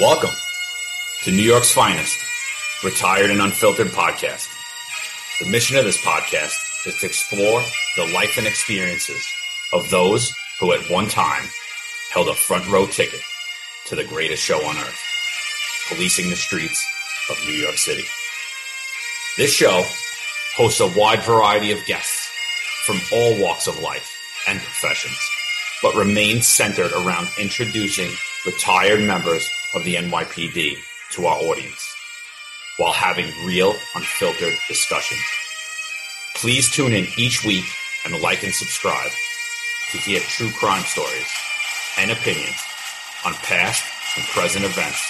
Welcome to New York's finest, retired and unfiltered podcast. The mission of this podcast is to explore the life and experiences of those who at one time held a front row ticket to the greatest show on earth, policing the streets of New York City. This show hosts a wide variety of guests from all walks of life and professions, but remains centered around introducing retired members of the NYPD to our audience while having real, unfiltered discussions. Please tune in each week and like and subscribe to hear true crime stories and opinions on past and present events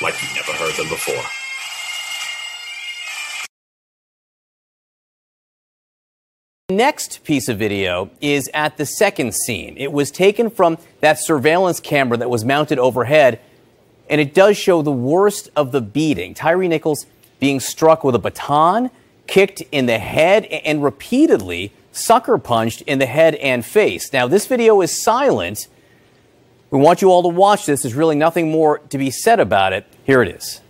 like you've never heard them before. Next piece of video is at the second scene. It was taken from that surveillance camera that was mounted overhead, and it does show the worst of the beating. Tyree Nichols being struck with a baton, kicked in the head, and repeatedly sucker punched in the head and face. Now, this video is silent. We want you all to watch this. There's really nothing more to be said about it. Here it is.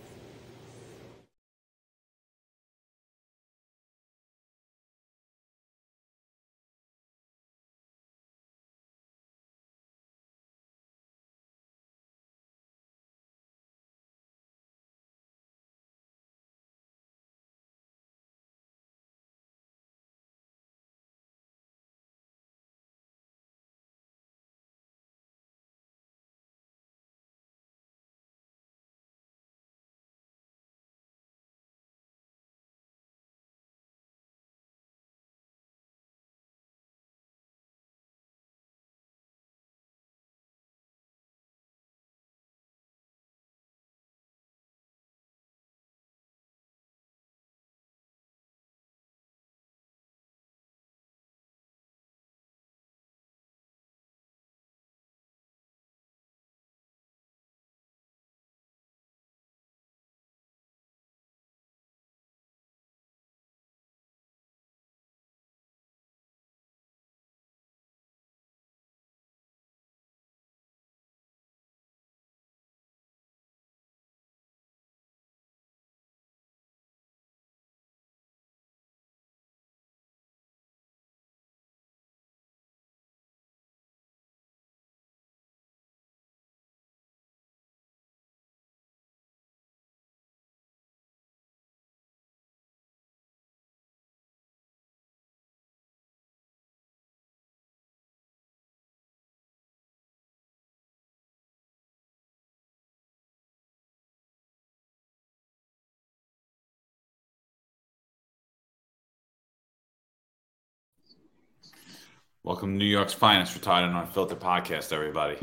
Welcome to New York's finest retired and unfiltered podcast, everybody.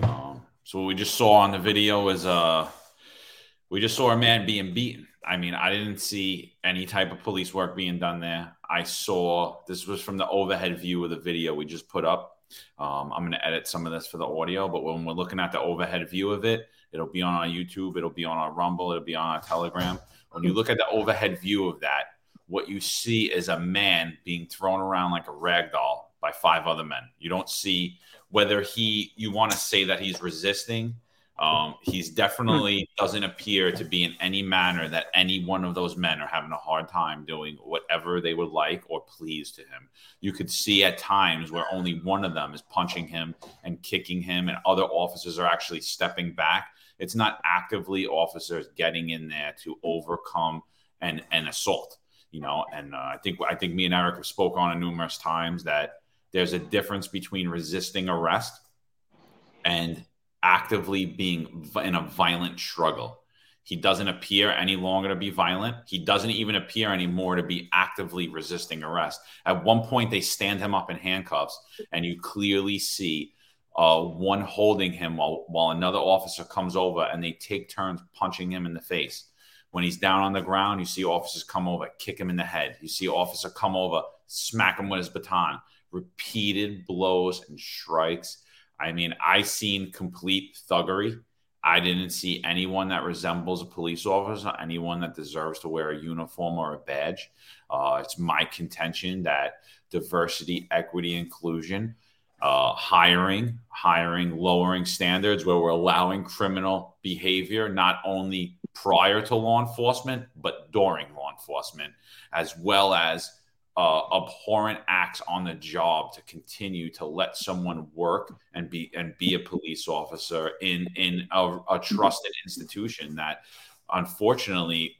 Um, so what we just saw on the video is uh, we just saw a man being beaten. I mean, I didn't see any type of police work being done there. I saw this was from the overhead view of the video we just put up. Um, I'm going to edit some of this for the audio, but when we're looking at the overhead view of it, it'll be on our YouTube, it'll be on our Rumble, it'll be on our Telegram. When you look at the overhead view of that, what you see is a man being thrown around like a rag doll by five other men. You don't see whether he you want to say that he's resisting. Um, he's definitely doesn't appear to be in any manner that any one of those men are having a hard time doing whatever they would like or please to him. You could see at times where only one of them is punching him and kicking him, and other officers are actually stepping back. It's not actively officers getting in there to overcome and and assault. You know, and uh, I think I think me and Eric have spoke on it numerous times that there's a difference between resisting arrest and actively being in a violent struggle. He doesn't appear any longer to be violent. He doesn't even appear anymore to be actively resisting arrest. At one point, they stand him up in handcuffs, and you clearly see uh, one holding him while, while another officer comes over and they take turns punching him in the face. When he's down on the ground, you see officers come over, kick him in the head. You see officer come over, smack him with his baton repeated blows and strikes. I mean, I seen complete thuggery. I didn't see anyone that resembles a police officer, anyone that deserves to wear a uniform or a badge. Uh, it's my contention that diversity, equity, inclusion uh, hiring, hiring, lowering standards where we're allowing criminal behavior not only prior to law enforcement but during law enforcement, as well as uh, abhorrent acts on the job to continue to let someone work and be and be a police officer in in a, a trusted institution that unfortunately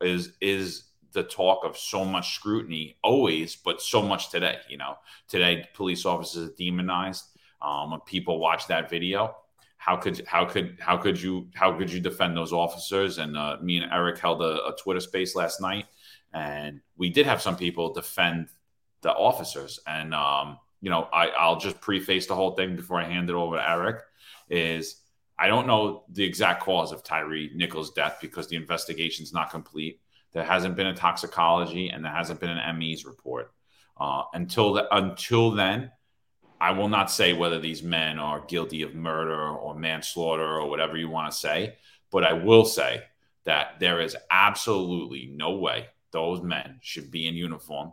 is is the talk of so much scrutiny always, but so much today. You know, today police officers are demonized. Um, when people watch that video, how could how could how could you how could you defend those officers? And uh, me and Eric held a, a Twitter space last night and we did have some people defend the officers. And um, you know, I, I'll just preface the whole thing before I hand it over to Eric. Is I don't know the exact cause of Tyree Nichols' death because the investigation is not complete. There hasn't been a toxicology and there hasn't been an ME's report. Uh, until the, until then, I will not say whether these men are guilty of murder or manslaughter or whatever you want to say, but I will say that there is absolutely no way those men should be in uniform.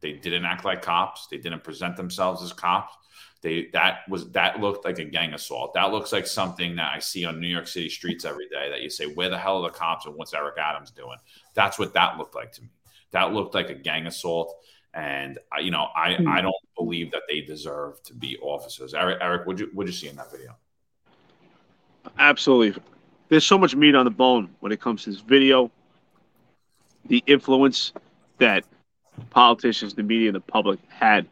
They didn't act like cops. They didn't present themselves as cops. They that was that looked like a gang assault. That looks like something that I see on New York City streets every day. That you say, where the hell are the cops and what's Eric Adams doing? That's what that looked like to me. That looked like a gang assault, and you know, I mm-hmm. I don't believe that they deserve to be officers. Eric, Eric, what you what you see in that video? Absolutely. There's so much meat on the bone when it comes to this video the influence that politicians, the media, the public had,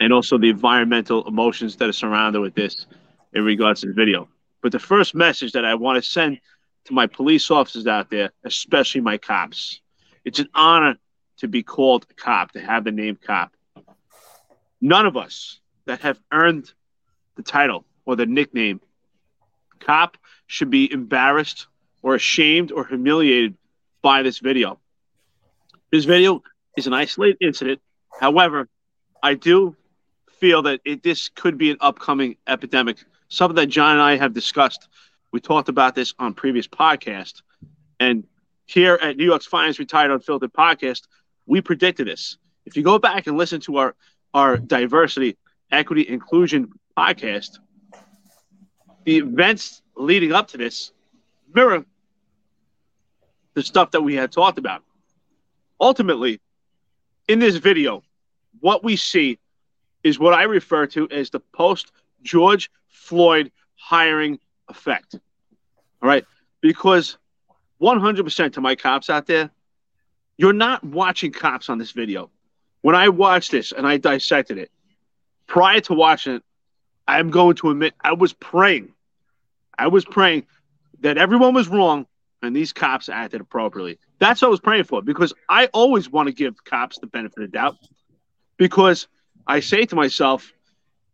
and also the environmental emotions that are surrounded with this in regards to the video. But the first message that I want to send to my police officers out there, especially my cops, it's an honor to be called a cop, to have the name cop. None of us that have earned the title or the nickname cop should be embarrassed or ashamed or humiliated by this video. This video is an isolated incident. However, I do feel that it, this could be an upcoming epidemic, something that John and I have discussed. We talked about this on previous podcast. And here at New York's Finest Retired Unfiltered podcast, we predicted this. If you go back and listen to our, our diversity, equity, inclusion podcast, the events leading up to this mirror the stuff that we had talked about. Ultimately, in this video, what we see is what I refer to as the post George Floyd hiring effect. All right. Because 100% to my cops out there, you're not watching cops on this video. When I watched this and I dissected it, prior to watching it, I'm going to admit I was praying. I was praying that everyone was wrong and these cops acted appropriately. That's what I was praying for because I always want to give cops the benefit of the doubt because I say to myself,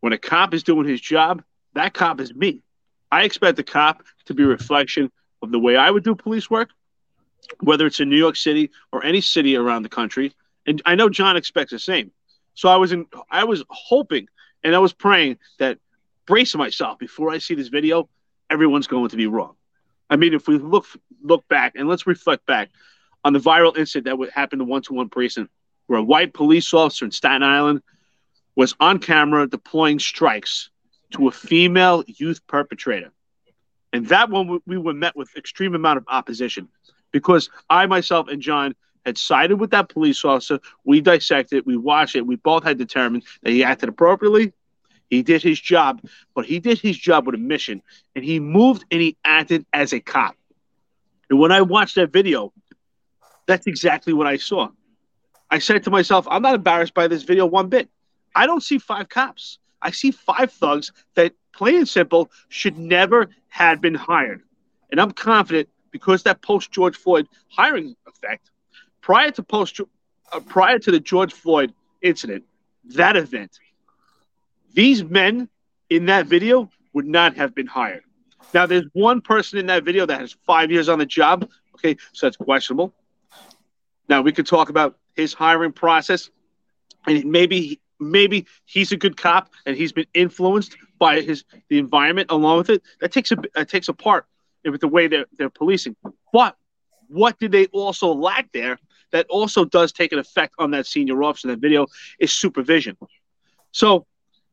when a cop is doing his job, that cop is me. I expect the cop to be a reflection of the way I would do police work, whether it's in New York City or any city around the country. And I know John expects the same. So I was in I was hoping and I was praying that brace myself before I see this video, everyone's going to be wrong. I mean, if we look look back and let's reflect back on the viral incident that would happen to one to one precinct, where a white police officer in Staten Island was on camera deploying strikes to a female youth perpetrator. And that one we were met with extreme amount of opposition because I myself and John had sided with that police officer. We dissected, we watched it, we both had determined that he acted appropriately he did his job, but he did his job with a mission and he moved and he acted as a cop. And when I watched that video, that's exactly what I saw. I said to myself, I'm not embarrassed by this video one bit. I don't see five cops. I see five thugs that, plain and simple, should never had been hired. And I'm confident because that post George Floyd hiring effect, prior to post, uh, prior to the George Floyd incident, that event, these men in that video would not have been hired. Now, there's one person in that video that has five years on the job. Okay, so that's questionable. Now we could talk about his hiring process, and maybe maybe he's a good cop and he's been influenced by his the environment along with it. That takes a that takes a part with the way they're they're policing. But what did they also lack there that also does take an effect on that senior officer that video is supervision. So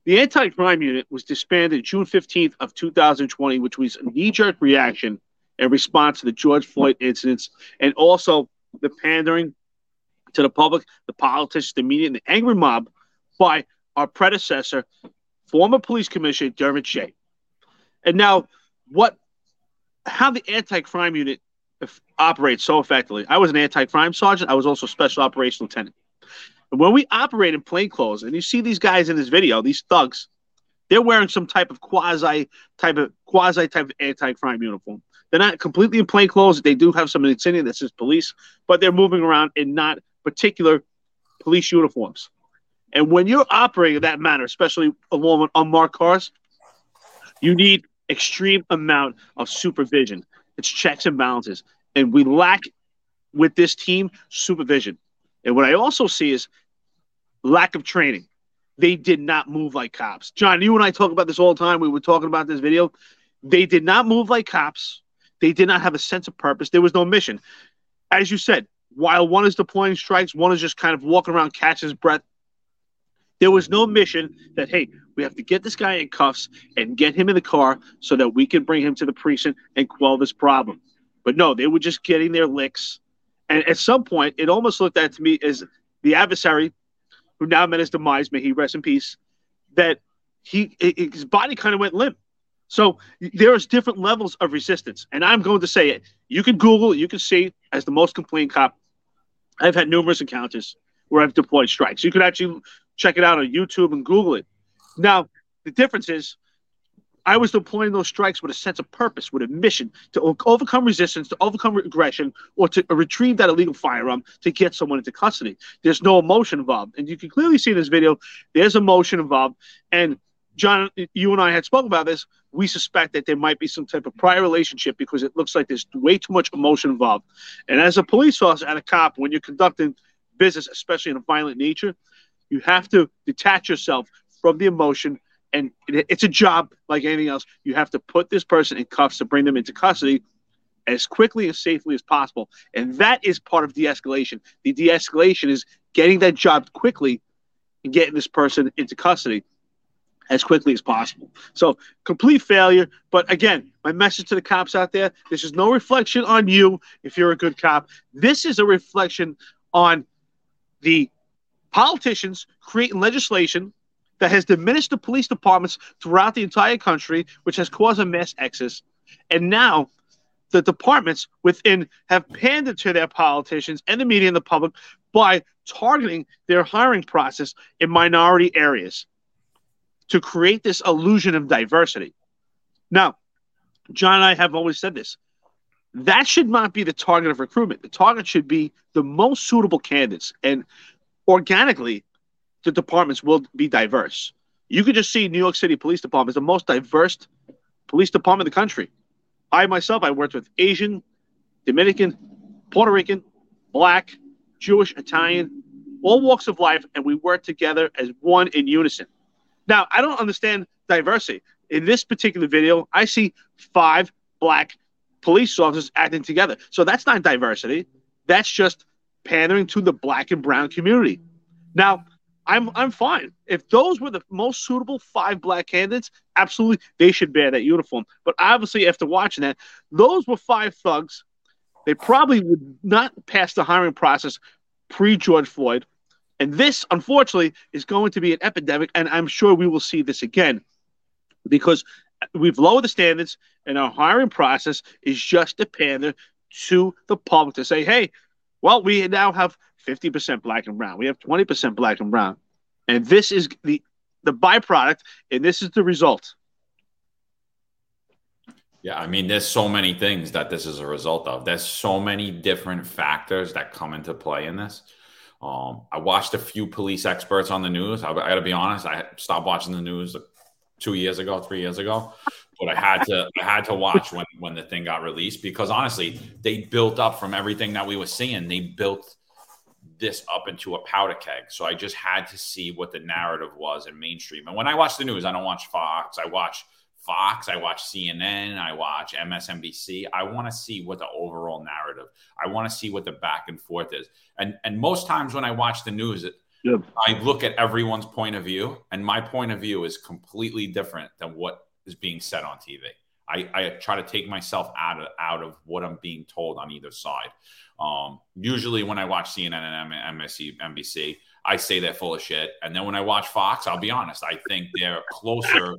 The anti-crime unit was disbanded June 15th of 2020, which was a knee-jerk reaction in response to the George Floyd incidents and also the pandering to the public, the politicians, the media, and the angry mob by our predecessor, former police commissioner Dermot Shea. And now, what, how the anti-crime unit operates so effectively? I was an anti-crime sergeant. I was also a special operations lieutenant. When we operate in plain clothes, and you see these guys in this video, these thugs, they're wearing some type of quasi type of quasi type of anti-crime uniform. They're not completely in plain clothes. They do have some insignia that says police, but they're moving around in not particular police uniforms. And when you're operating in that manner, especially along with unmarked cars, you need extreme amount of supervision. It's checks and balances. And we lack with this team supervision. And what I also see is lack of training. They did not move like cops. John, you and I talk about this all the time. We were talking about this video. They did not move like cops. They did not have a sense of purpose. There was no mission. As you said, while one is deploying strikes, one is just kind of walking around, catching his breath. There was no mission that, hey, we have to get this guy in cuffs and get him in the car so that we can bring him to the precinct and quell this problem. But no, they were just getting their licks. And at some point, it almost looked at to me as the adversary, who now met his demise, may he rest in peace, that he his body kind of went limp. So there's different levels of resistance. And I'm going to say it. You can Google, you can see as the most complained cop. I've had numerous encounters where I've deployed strikes. You could actually check it out on YouTube and Google it. Now, the difference is I was deploying those strikes with a sense of purpose, with a mission to overcome resistance, to overcome aggression, or to retrieve that illegal firearm to get someone into custody. There's no emotion involved. And you can clearly see in this video, there's emotion involved. And John, you and I had spoken about this. We suspect that there might be some type of prior relationship because it looks like there's way too much emotion involved. And as a police officer and a cop, when you're conducting business, especially in a violent nature, you have to detach yourself from the emotion. And it's a job like anything else. You have to put this person in cuffs to bring them into custody as quickly and safely as possible. And that is part of de escalation. The de escalation is getting that job quickly and getting this person into custody as quickly as possible. So complete failure. But again, my message to the cops out there: this is no reflection on you if you're a good cop. This is a reflection on the politicians creating legislation that has diminished the police departments throughout the entire country, which has caused a mass exodus. And now the departments within have pandered to their politicians and the media and the public by targeting their hiring process in minority areas to create this illusion of diversity. Now, John and I have always said this. That should not be the target of recruitment. The target should be the most suitable candidates. And organically, the departments will be diverse. You could just see New York City Police Department is the most diverse police department in the country. I myself, I worked with Asian, Dominican, Puerto Rican, Black, Jewish, Italian, all walks of life, and we work together as one in unison. Now, I don't understand diversity. In this particular video, I see five black police officers acting together. So that's not diversity. That's just pandering to the black and brown community. Now, I'm I'm fine. If those were the most suitable five black candidates, absolutely they should bear that uniform. But obviously, after watching that, those were five thugs. They probably would not pass the hiring process pre George Floyd. And this, unfortunately, is going to be an epidemic, and I'm sure we will see this again because we've lowered the standards, and our hiring process is just to pander to the public to say, hey, well, we now have 50% black and brown. We have 20% black and brown. And this is the the byproduct, and this is the result. Yeah, I mean, there's so many things that this is a result of. There's so many different factors that come into play in this. Um, I watched a few police experts on the news. I, I got to be honest, I stopped watching the news two years ago, three years ago, but I had to I had to watch when when the thing got released because honestly, they built up from everything that we were seeing. They built this up into a powder keg. So I just had to see what the narrative was in mainstream. And when I watch the news, I don't watch Fox. I watch Fox, I watch CNN, I watch MSNBC. I want to see what the overall narrative. I want to see what the back and forth is. And and most times when I watch the news, Yep. I look at everyone's point of view, and my point of view is completely different than what is being said on TV. I, I try to take myself out of out of what I'm being told on either side. Um, usually, when I watch CNN and MSC, NBC, I say they're full of shit, and then when I watch Fox, I'll be honest, I think they're closer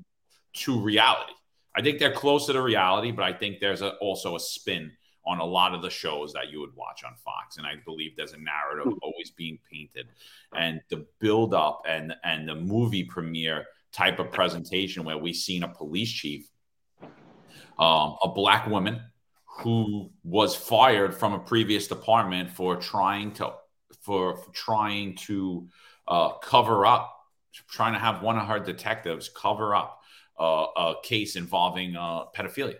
to reality. I think they're closer to reality, but I think there's a, also a spin on a lot of the shows that you would watch on Fox. And I believe there's a narrative always being painted. And the build up and and the movie premiere type of presentation where we've seen a police chief, um, a black woman who was fired from a previous department for trying to for, for trying to uh, cover up, trying to have one of her detectives cover up uh, a case involving uh, pedophilia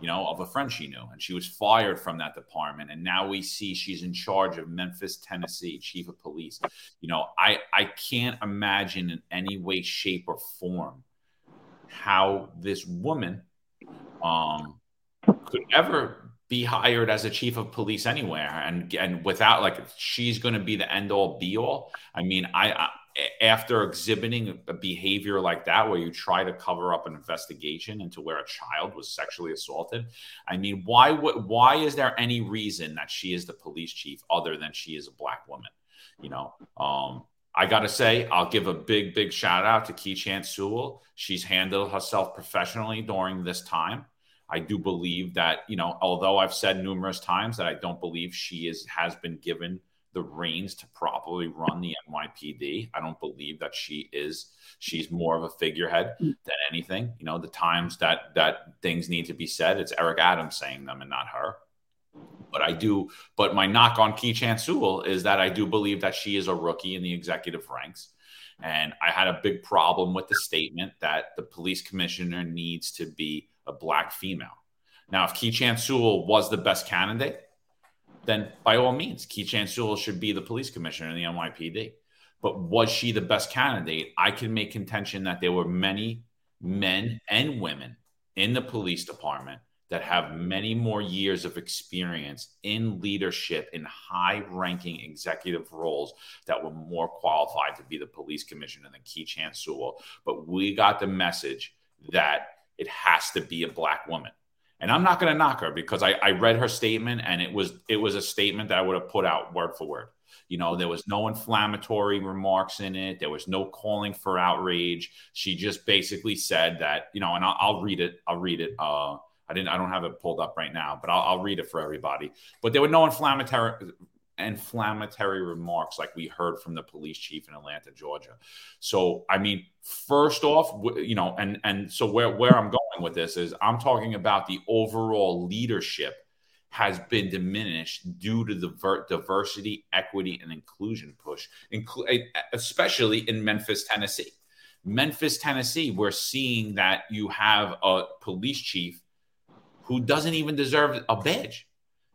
you know, of a friend she knew. And she was fired from that department. And now we see she's in charge of Memphis, Tennessee, chief of police. You know, I, I can't imagine in any way, shape, or form how this woman um, could ever be hired as a chief of police anywhere and and without like she's going to be the end all be all i mean I, I after exhibiting a behavior like that where you try to cover up an investigation into where a child was sexually assaulted i mean why why is there any reason that she is the police chief other than she is a black woman you know um I gotta say, I'll give a big, big shout out to Keechant Sewell. She's handled herself professionally during this time. I do believe that, you know, although I've said numerous times that I don't believe she is has been given the reins to properly run the NYPD. I don't believe that she is. She's more of a figurehead mm. than anything. You know, the times that that things need to be said, it's Eric Adams saying them and not her. But I do. But my knock on Keechant Sewell is that I do believe that she is a rookie in the executive ranks. And I had a big problem with the statement that the police commissioner needs to be a black female. Now, if Keechant Sewell was the best candidate, then by all means, Keechant Sewell should be the police commissioner in the NYPD. But was she the best candidate? I can make contention that there were many men and women in the police department that have many more years of experience in leadership in high ranking executive roles that were more qualified to be the police commissioner than Keechant Sewell. But we got the message that it has to be a black woman and I'm not going to knock her because I, I read her statement and it was it was a statement that I would have put out word for word. You know, there was no inflammatory remarks in it. There was no calling for outrage. She just basically said that, you know, and I'll, I'll read it. I'll read it. Uh, I didn't. I don't have it pulled up right now, but I'll, I'll read it for everybody. But there were no inflammatory inflammatory remarks like we heard from the police chief in Atlanta, Georgia. So, I mean, first off, you know, and and so where where I'm going with this is I'm talking about the overall leadership has been diminished due to the diversity, equity, and inclusion push, especially in Memphis, Tennessee. Memphis, Tennessee, we're seeing that you have a police chief who doesn't even deserve a badge.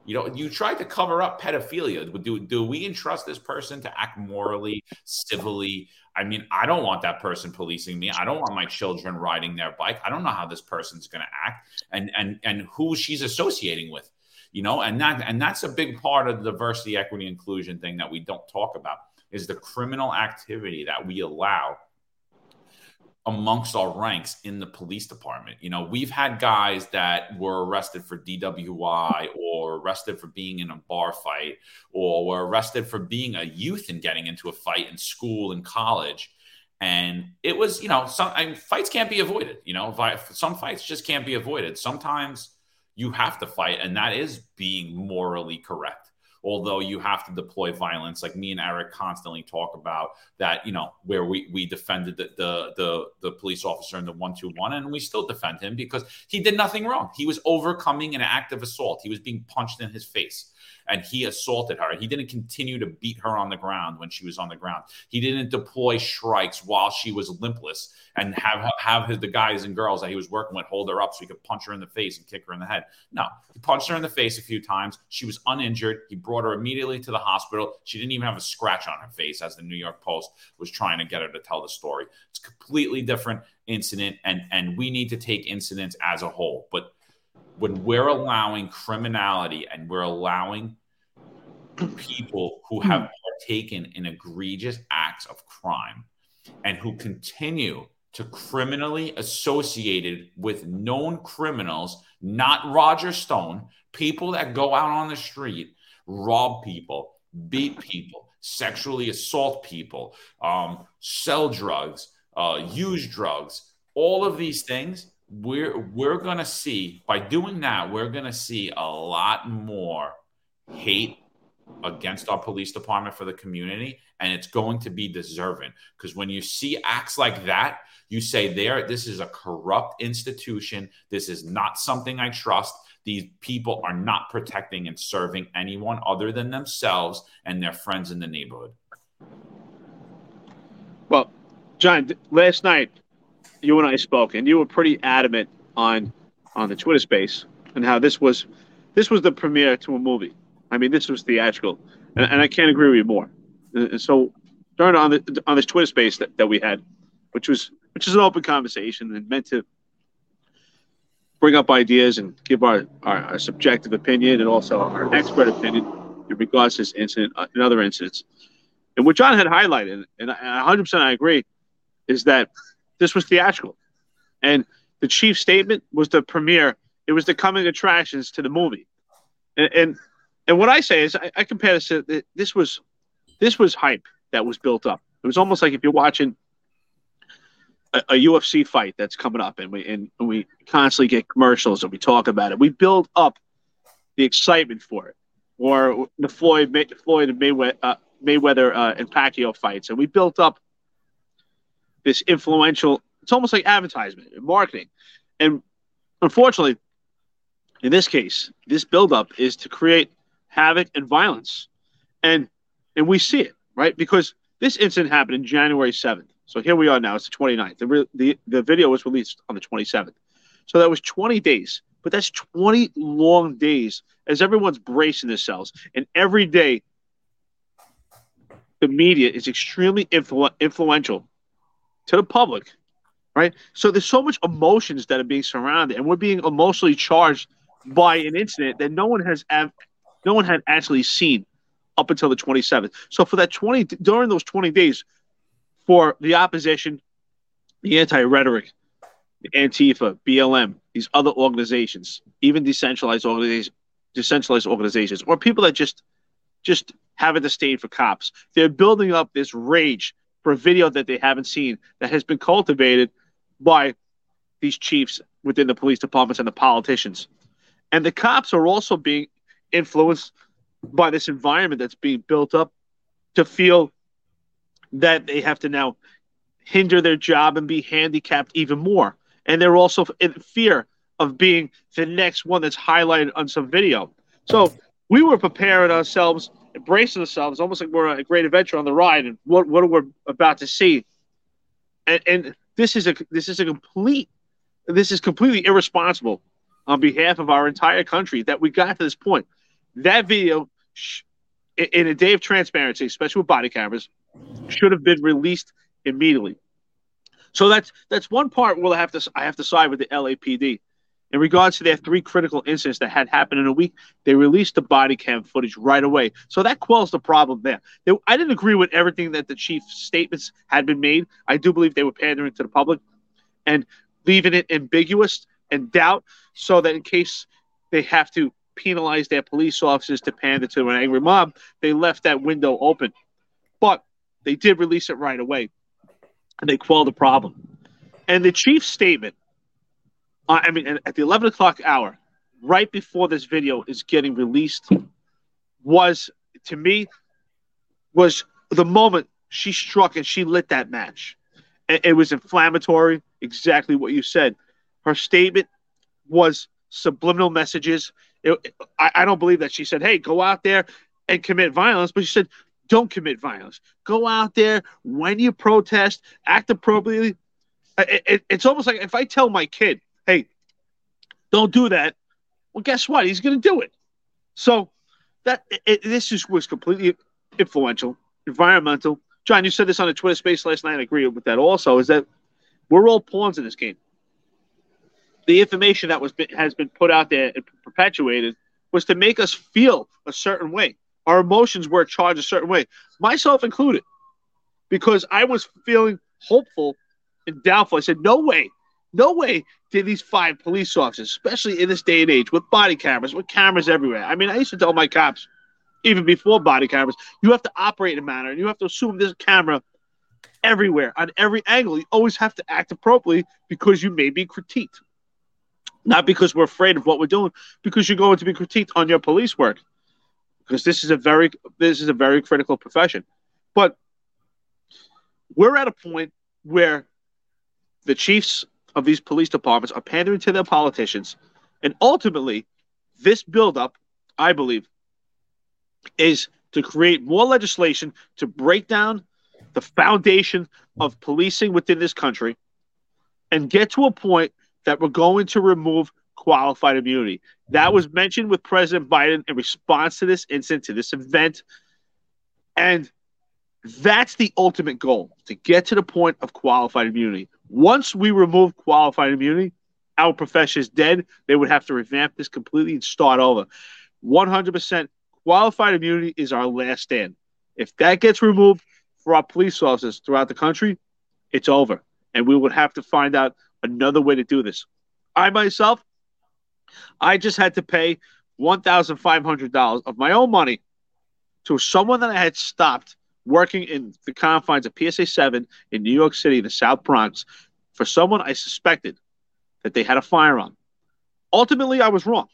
You know, you tried to cover up pedophilia. Do, do we entrust this person to act morally, civilly? I mean, I don't want that person policing me. I don't want my children riding their bike. I don't know how this person's going to act and and and who she's associating with. You know, and that and that's a big part of the diversity, equity, inclusion thing that we don't talk about is the criminal activity that we allow amongst our ranks in the police department. You know, we've had guys that were arrested for DWI or arrested for being in a bar fight or were arrested for being a youth and getting into a fight in school and college. And it was, you know, some I mean, fights can't be avoided. You know, some fights just can't be avoided. Sometimes you have to fight, and that is being morally correct although you have to deploy violence like me and eric constantly talk about that you know where we we defended the the the, the police officer in the 121 and we still defend him because he did nothing wrong. He was overcoming an act of assault. He was being punched in his face and he assaulted her. He didn't continue to beat her on the ground when she was on the ground. He didn't deploy strikes while she was limpless and have have his, the guys and girls that he was working with hold her up so he could punch her in the face and kick her in the head. No, he punched her in the face a few times. She was uninjured. He brought her immediately to the hospital. She didn't even have a scratch on her face, as the New York Post was trying to get her to tell the story. It's completely different incident, and and we need to take incidents as a whole, but when we're allowing criminality and we're allowing people who have partaken in egregious acts acts of crime and who continue to criminally associated with known criminals, not Roger Stone, people that go out on the street, rob people, beat people, sexually assault people, um, sell drugs, uh, use drugs, all of these things. We're we're gonna see by doing that, we're gonna see a lot more hate against our police department for the community and it's going to be deserving. Because when you see acts like that you say there this is a corrupt institution. This is not something i trust. These people are not protecting and serving anyone other than themselves and their friends in the neighborhood. Well john last night you and i spoke and you were pretty adamant on on the twitter space and how this was this was the premiere to a movie I mean, this was theatrical, and, and I can't agree with you more. And so during on the on this Twitter space that, that we had, which was which is an open conversation and meant to bring up ideas and give our, our, our subjective opinion and also our expert opinion in regards to this incident uh, and other incidents. And what John had highlighted, and 100% I agree, is that this was theatrical. And the chief statement was the premiere. It was the coming attractions to the movie. And, and and what I say is, I, I compare this to this was this was hype that was built up. It was almost like if you're watching a, a UFC fight that's coming up, and we and, we constantly get commercials and we talk about it. We build up the excitement for it, or the Floyd Floyd and Mayweather, uh, Mayweather uh, and Pacquiao fights, and we built up this influential. It's almost like advertisement and marketing, and unfortunately, in this case, this buildup is to create havoc, and violence. And and we see it, right? Because this incident happened in January 7th. So here we are now. It's the 29th. The, re- the, the video was released on the 27th. So that was 20 days. But that's 20 long days as everyone's bracing themselves. And every day, the media is extremely influ- influential to the public, right? So there's so much emotions that are being surrounded, and we're being emotionally charged by an incident that no one has av- no one had actually seen up until the 27th. So for that 20 during those 20 days, for the opposition, the anti-rhetoric, the Antifa, BLM, these other organizations, even decentralized organizations, decentralized organizations, or people that just just have a disdain for cops. They're building up this rage for a video that they haven't seen that has been cultivated by these chiefs within the police departments and the politicians. And the cops are also being influenced by this environment that's being built up to feel that they have to now hinder their job and be handicapped even more. And they're also in fear of being the next one that's highlighted on some video. So we were preparing ourselves, embracing ourselves, almost like we're a great adventure on the ride, and what what we're about to see. And, and this is a this is a complete this is completely irresponsible on behalf of our entire country that we got to this point that video, in a day of transparency, especially with body cameras, should have been released immediately. So that's that's one part I have to I have to side with the LAPD. In regards to their three critical incidents that had happened in a week, they released the body cam footage right away. So that quells the problem there. They, I didn't agree with everything that the chief's statements had been made. I do believe they were pandering to the public and leaving it ambiguous and doubt so that in case they have to penalize their police officers to pander to an angry mob, they left that window open. But they did release it right away, and they quelled the problem. And the chief's statement, uh, I mean, at the 11 o'clock hour, right before this video is getting released, was to me was the moment she struck and she lit that match. It, it was inflammatory, exactly what you said. Her statement was subliminal messages. It, I, I don't believe that she said, "Hey, go out there and commit violence," but she said, "Don't commit violence. Go out there when you protest, act appropriately." It, it, it's almost like if I tell my kid, "Hey, don't do that," well, guess what? He's going to do it. So that this just was completely influential, environmental. John, you said this on a Twitter space last night. I agree with that. Also, is that we're all pawns in this game the information that was has been put out there and perpetuated was to make us feel a certain way. Our emotions were charged a certain way, myself included. because I was feeling hopeful and doubtful. I said, no way, no way did these five police officers, especially in this day and age with body cameras, with cameras everywhere. I mean, I used to tell my cops, even before body cameras, you have to operate in a manner and you have to assume there's a camera everywhere on every angle. You always have to act appropriately because you may be critiqued. Not because we're afraid of what we're doing, because you're going to be critiqued on your police work. Because this is a very this is a very critical profession. But we're at a point where the chiefs of these police departments are pandering to their politicians. And ultimately, this buildup, I believe, is to create more legislation to break down the foundation of policing within this country and get to a point that we're going to remove qualified immunity. That was mentioned with President Biden in response to this incident, to this event. And that's the ultimate goal to get to the point of qualified immunity. Once we remove qualified immunity, our profession is dead. They would have to revamp this completely and start over. 100% qualified immunity is our last stand. If that gets removed for our police officers throughout the country, it's over. And we would have to find out another way to do this. I myself, I just had to pay $1,500 of my own money to someone that I had stopped working in the confines of PSA 7 in New York City, the South Bronx, for someone I suspected that they had a firearm. Ultimately, I was wrong.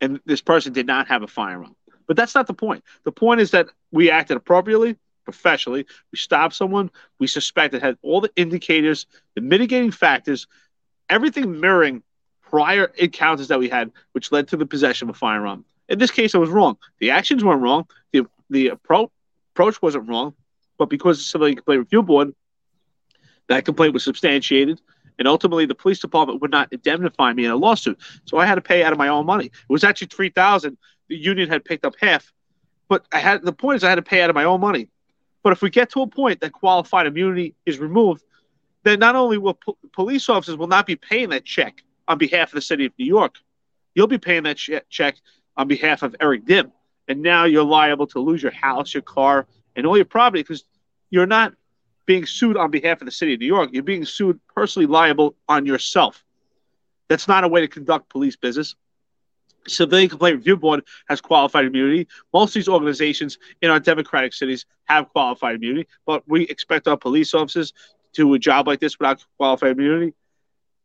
And this person did not have a firearm. But that's not the point. The point is that we acted appropriately professionally. We stopped someone we suspected had all the indicators, the mitigating factors, everything mirroring prior encounters that we had, which led to the possession of a firearm. In this case, I was wrong. The actions weren't wrong. The the appro- approach wasn't wrong, but because the Civilian Complaint Review Board, that complaint was substantiated, and ultimately the police department would not indemnify me in a lawsuit. So I had to pay out of my own money. It was actually three thousand. The union had picked up half, but I had the point is I had to pay out of my own money. But if we get to a point that qualified immunity is removed, then not only will po- police officers will not be paying that check on behalf of the city of New York, you'll be paying that che- check on behalf of Eric Duhm, and now you're liable to lose your house, your car, and all your property because you're not being sued on behalf of the city of New York. You're being sued personally liable on yourself. That's not a way to conduct police business. Civilian Complaint Review Board has qualified immunity. Most of these organizations in our democratic cities have qualified immunity, but we expect our police officers to do a job like this without qualified immunity?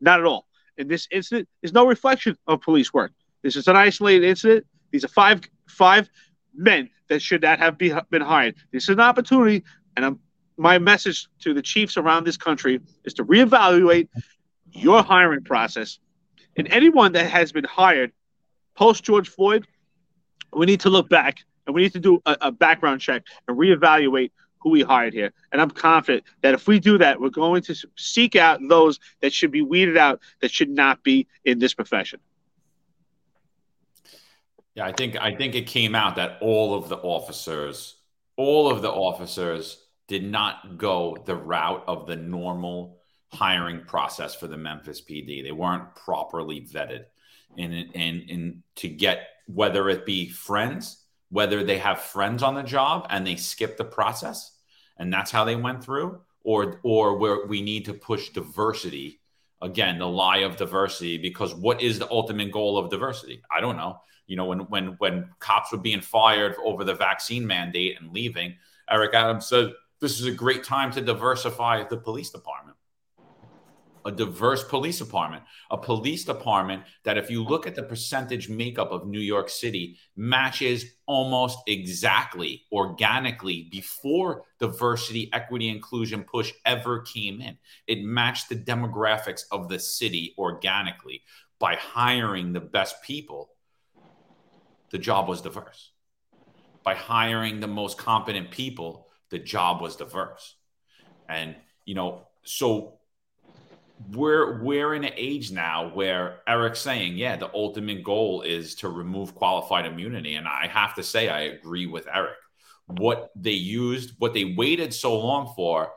Not at all. And this incident is no reflection of police work. This is an isolated incident. These are five five men that should not have be, been hired. This is an opportunity, and I'm, my message to the chiefs around this country is to reevaluate your hiring process. And anyone that has been hired post George Floyd, we need to look back and we need to do a, a background check and reevaluate who we hired here. And I'm confident that if we do that, we're going to seek out those that should be weeded out that should not be in this profession. Yeah, I think I think it came out that all of the officers, all of the officers did not go the route of the normal hiring process for the Memphis PD. They weren't properly vetted and and and to get whether it be friends, whether they have friends on the job and they skip the process, and that's how they went through, or or where we need to push diversity again, the lie of diversity, because what is the ultimate goal of diversity? I don't know. You know, when when when cops were being fired over the vaccine mandate and leaving, Eric Adams said this is a great time to diversify the police department a diverse police department, a police department that, if you look at the percentage makeup of New York City, matches almost exactly organically before diversity, equity, inclusion push ever came in. It matched the demographics of the city organically by hiring the best people. The job was diverse. By hiring the most competent people, the job was diverse. And, you know, so we're we're in an age now where Eric's saying, yeah, the ultimate goal is to remove qualified immunity, and I have to say, I agree with Eric. What they used, what they waited so long for,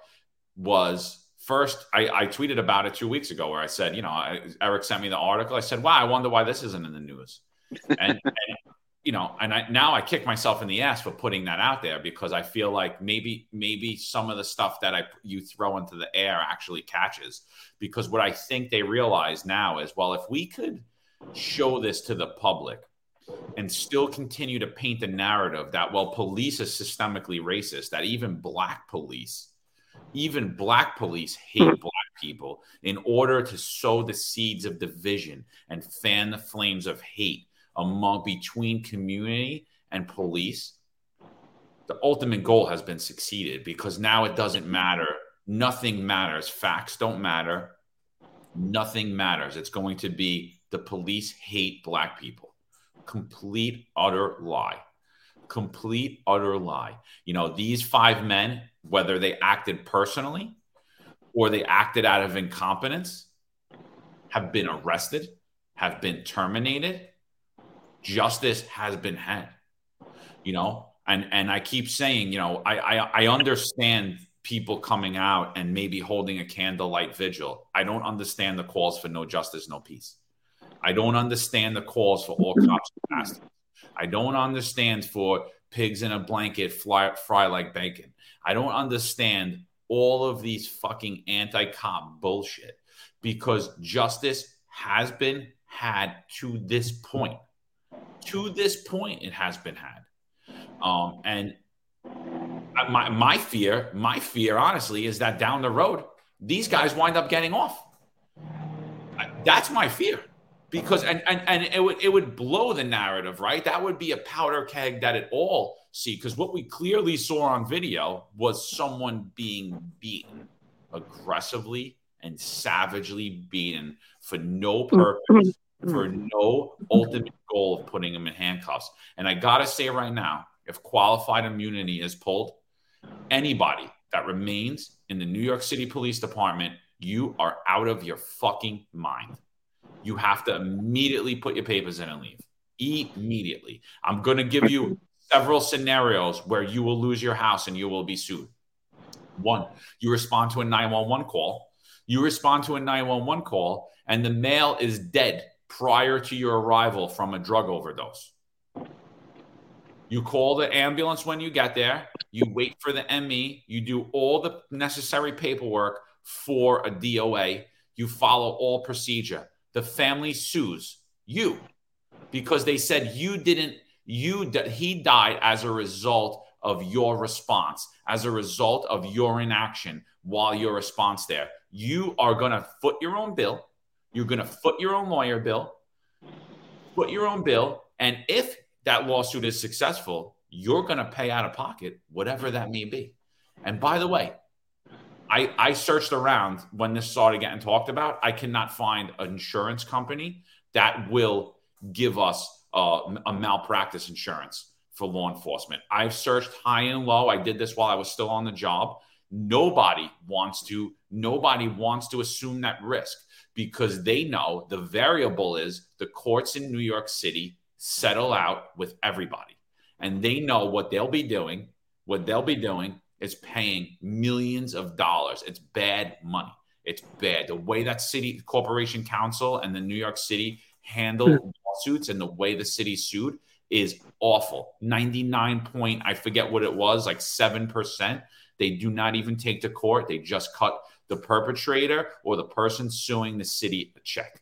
was first. I, I tweeted about it two weeks ago, where I said, you know, I, Eric sent me the article. I said, wow, I wonder why this isn't in the news. and, and you know, and I now I kick myself in the ass for putting that out there because I feel like maybe maybe some of the stuff that I you throw into the air actually catches. Because what I think they realize now is, well, if we could show this to the public and still continue to paint the narrative that well, police is systemically racist, that even black police, even black police hate black people in order to sow the seeds of division and fan the flames of hate among between community and police, the ultimate goal has been succeeded because now it doesn't matter. Nothing matters. Facts don't matter. Nothing matters. It's going to be the police hate black people. Complete, utter lie. Complete, utter lie. You know, these five men, whether they acted personally or they acted out of incompetence, have been arrested, have been terminated, justice has been had. You know, and and I keep saying, you know, I I, I understand people coming out and maybe holding a candlelight vigil. I don't understand the calls for no justice, no peace. I don't understand the calls for all cops to I don't understand for pigs in a blanket fly, fry like bacon. I don't understand all of these fucking anti-cop bullshit because justice has been had to this point to this point, it has been had. Um, and my, my fear, my fear, honestly, is that down the road, these guys wind up getting off. That's my fear. Because and and, and it would it would blow the narrative right? That would be a powder keg that it all see. Because what we clearly saw on video was someone being beaten aggressively and savagely beaten for no purpose for mm. no ultimate goal of putting him in handcuffs. And I got to say right now, if qualified immunity is pulled, anybody that remains in the New York City Police Department, you are out of your fucking mind. You have to immediately put your papers in and leave. Immediately. I'm going to give you several scenarios where you will lose your house and you will be sued. One, you respond to a 911 call. You respond to a 911 call, and the male is dead prior to your arrival from a drug overdose. You call the ambulance when you get there. You wait for the ME. You do all the necessary paperwork for a DOA. You follow all procedure. The family sues you because they said you didn't, you, he died as a result of your response, as a result of your inaction while your response there. You are going to foot your own bill you're going to foot your own lawyer bill, foot your own bill. And if that lawsuit is successful, you're going to pay out of pocket, whatever that may be. And by the way, I, I searched around when this started getting talked about. I cannot find an insurance company that will give us uh, a malpractice insurance for law enforcement. I've searched high and low. I did this while I was still on the job. Nobody wants to. Nobody wants to assume that risk because they know the variable is the courts in New York City settle out with everybody. And they know what they'll be doing. What they'll be doing is paying millions of dollars. It's bad money. It's bad. The way that city corporation counsel and the New York City handle hmm. lawsuits and the way the city sued is awful. 99 point, I forget what it was, like 7%. They do not even take to court. They just cut the perpetrator or the person suing the city a check.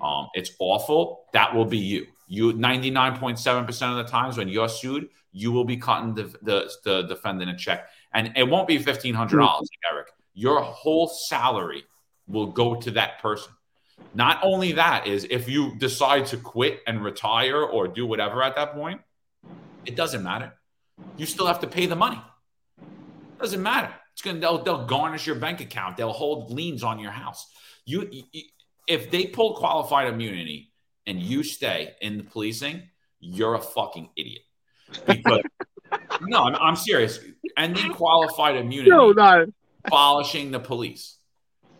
Um, it's awful. That will be you. You 99.7% of the times when you're sued, you will be cutting the, the, the defendant a check. And it won't be $1,500, Eric. Your whole salary will go to that person. Not only that is if you decide to quit and retire or do whatever at that point, it doesn't matter. You still have to pay the money. It doesn't matter. It's gonna they'll, they'll garnish your bank account. They'll hold liens on your house. You, you if they pull qualified immunity and you stay in the policing, you're a fucking idiot. Because no, I'm, I'm, serious. Ending qualified immunity, no, not. abolishing the police.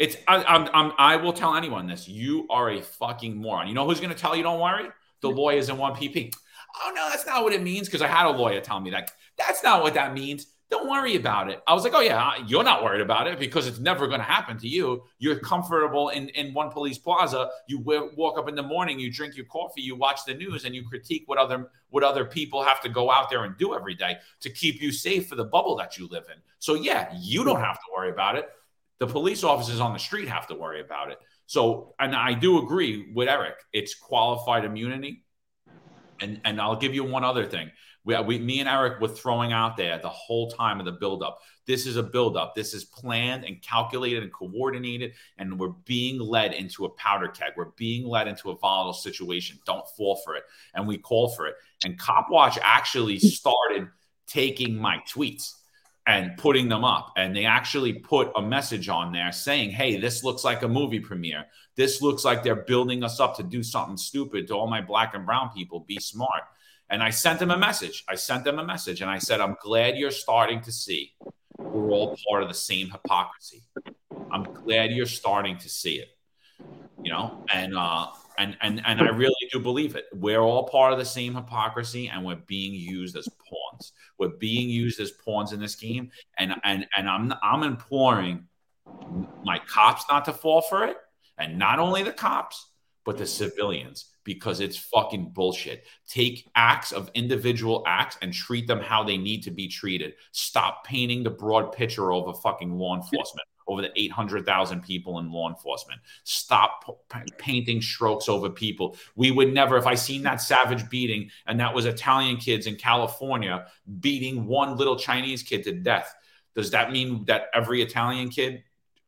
It's I, I'm, I'm I will tell anyone this. You are a fucking moron. You know who's going to tell you? Don't worry. The lawyers in one PP. Oh no, that's not what it means. Because I had a lawyer tell me that. That's not what that means Don't worry about it. I was like, oh yeah, you're not worried about it because it's never going to happen to you. You're comfortable in in one police plaza. You walk up in the morning, you drink your coffee, you watch the news, and you critique what other what other people have to go out there and do every day to keep you safe for the bubble that you live in. So yeah, you don't have to worry about it. The police officers on the street have to worry about it. So, and I do agree with Eric. It's qualified immunity. And and I'll give you one other thing. We, we, me and Eric were throwing out there the whole time of the buildup. This is a buildup. This is planned and calculated and coordinated, and we're being led into a powder keg. We're being led into a volatile situation. Don't fall for it. And we call for it. And Copwatch actually hmm. started taking my tweets and putting them up. And they actually put a message on there saying, hey, this looks like a movie premiere. This looks like they're building us up to do something stupid to all my black and brown people. Be smart. And I sent them a message. I sent them a message and I said, I'm glad you're starting to see we're all part of the same hypocrisy. I'm glad you're starting to see it. You know, and uh and and and I really do believe it. We're all part of the same hypocrisy and we're being used as pawns. We're being used as pawns in this game. And and and I'm I'm imploring my cops not to fall for it. And not only the cops, but the civilians because it's fucking bullshit. Take acts of individual acts and treat them how they need to be treated. Stop painting the broad picture over fucking law enforcement, over the 800,000 people in law enforcement. Stop p- painting strokes over people. We would never, if I seen that savage beating and that was Italian kids in California beating one little Chinese kid to death, does that mean that every Italian kid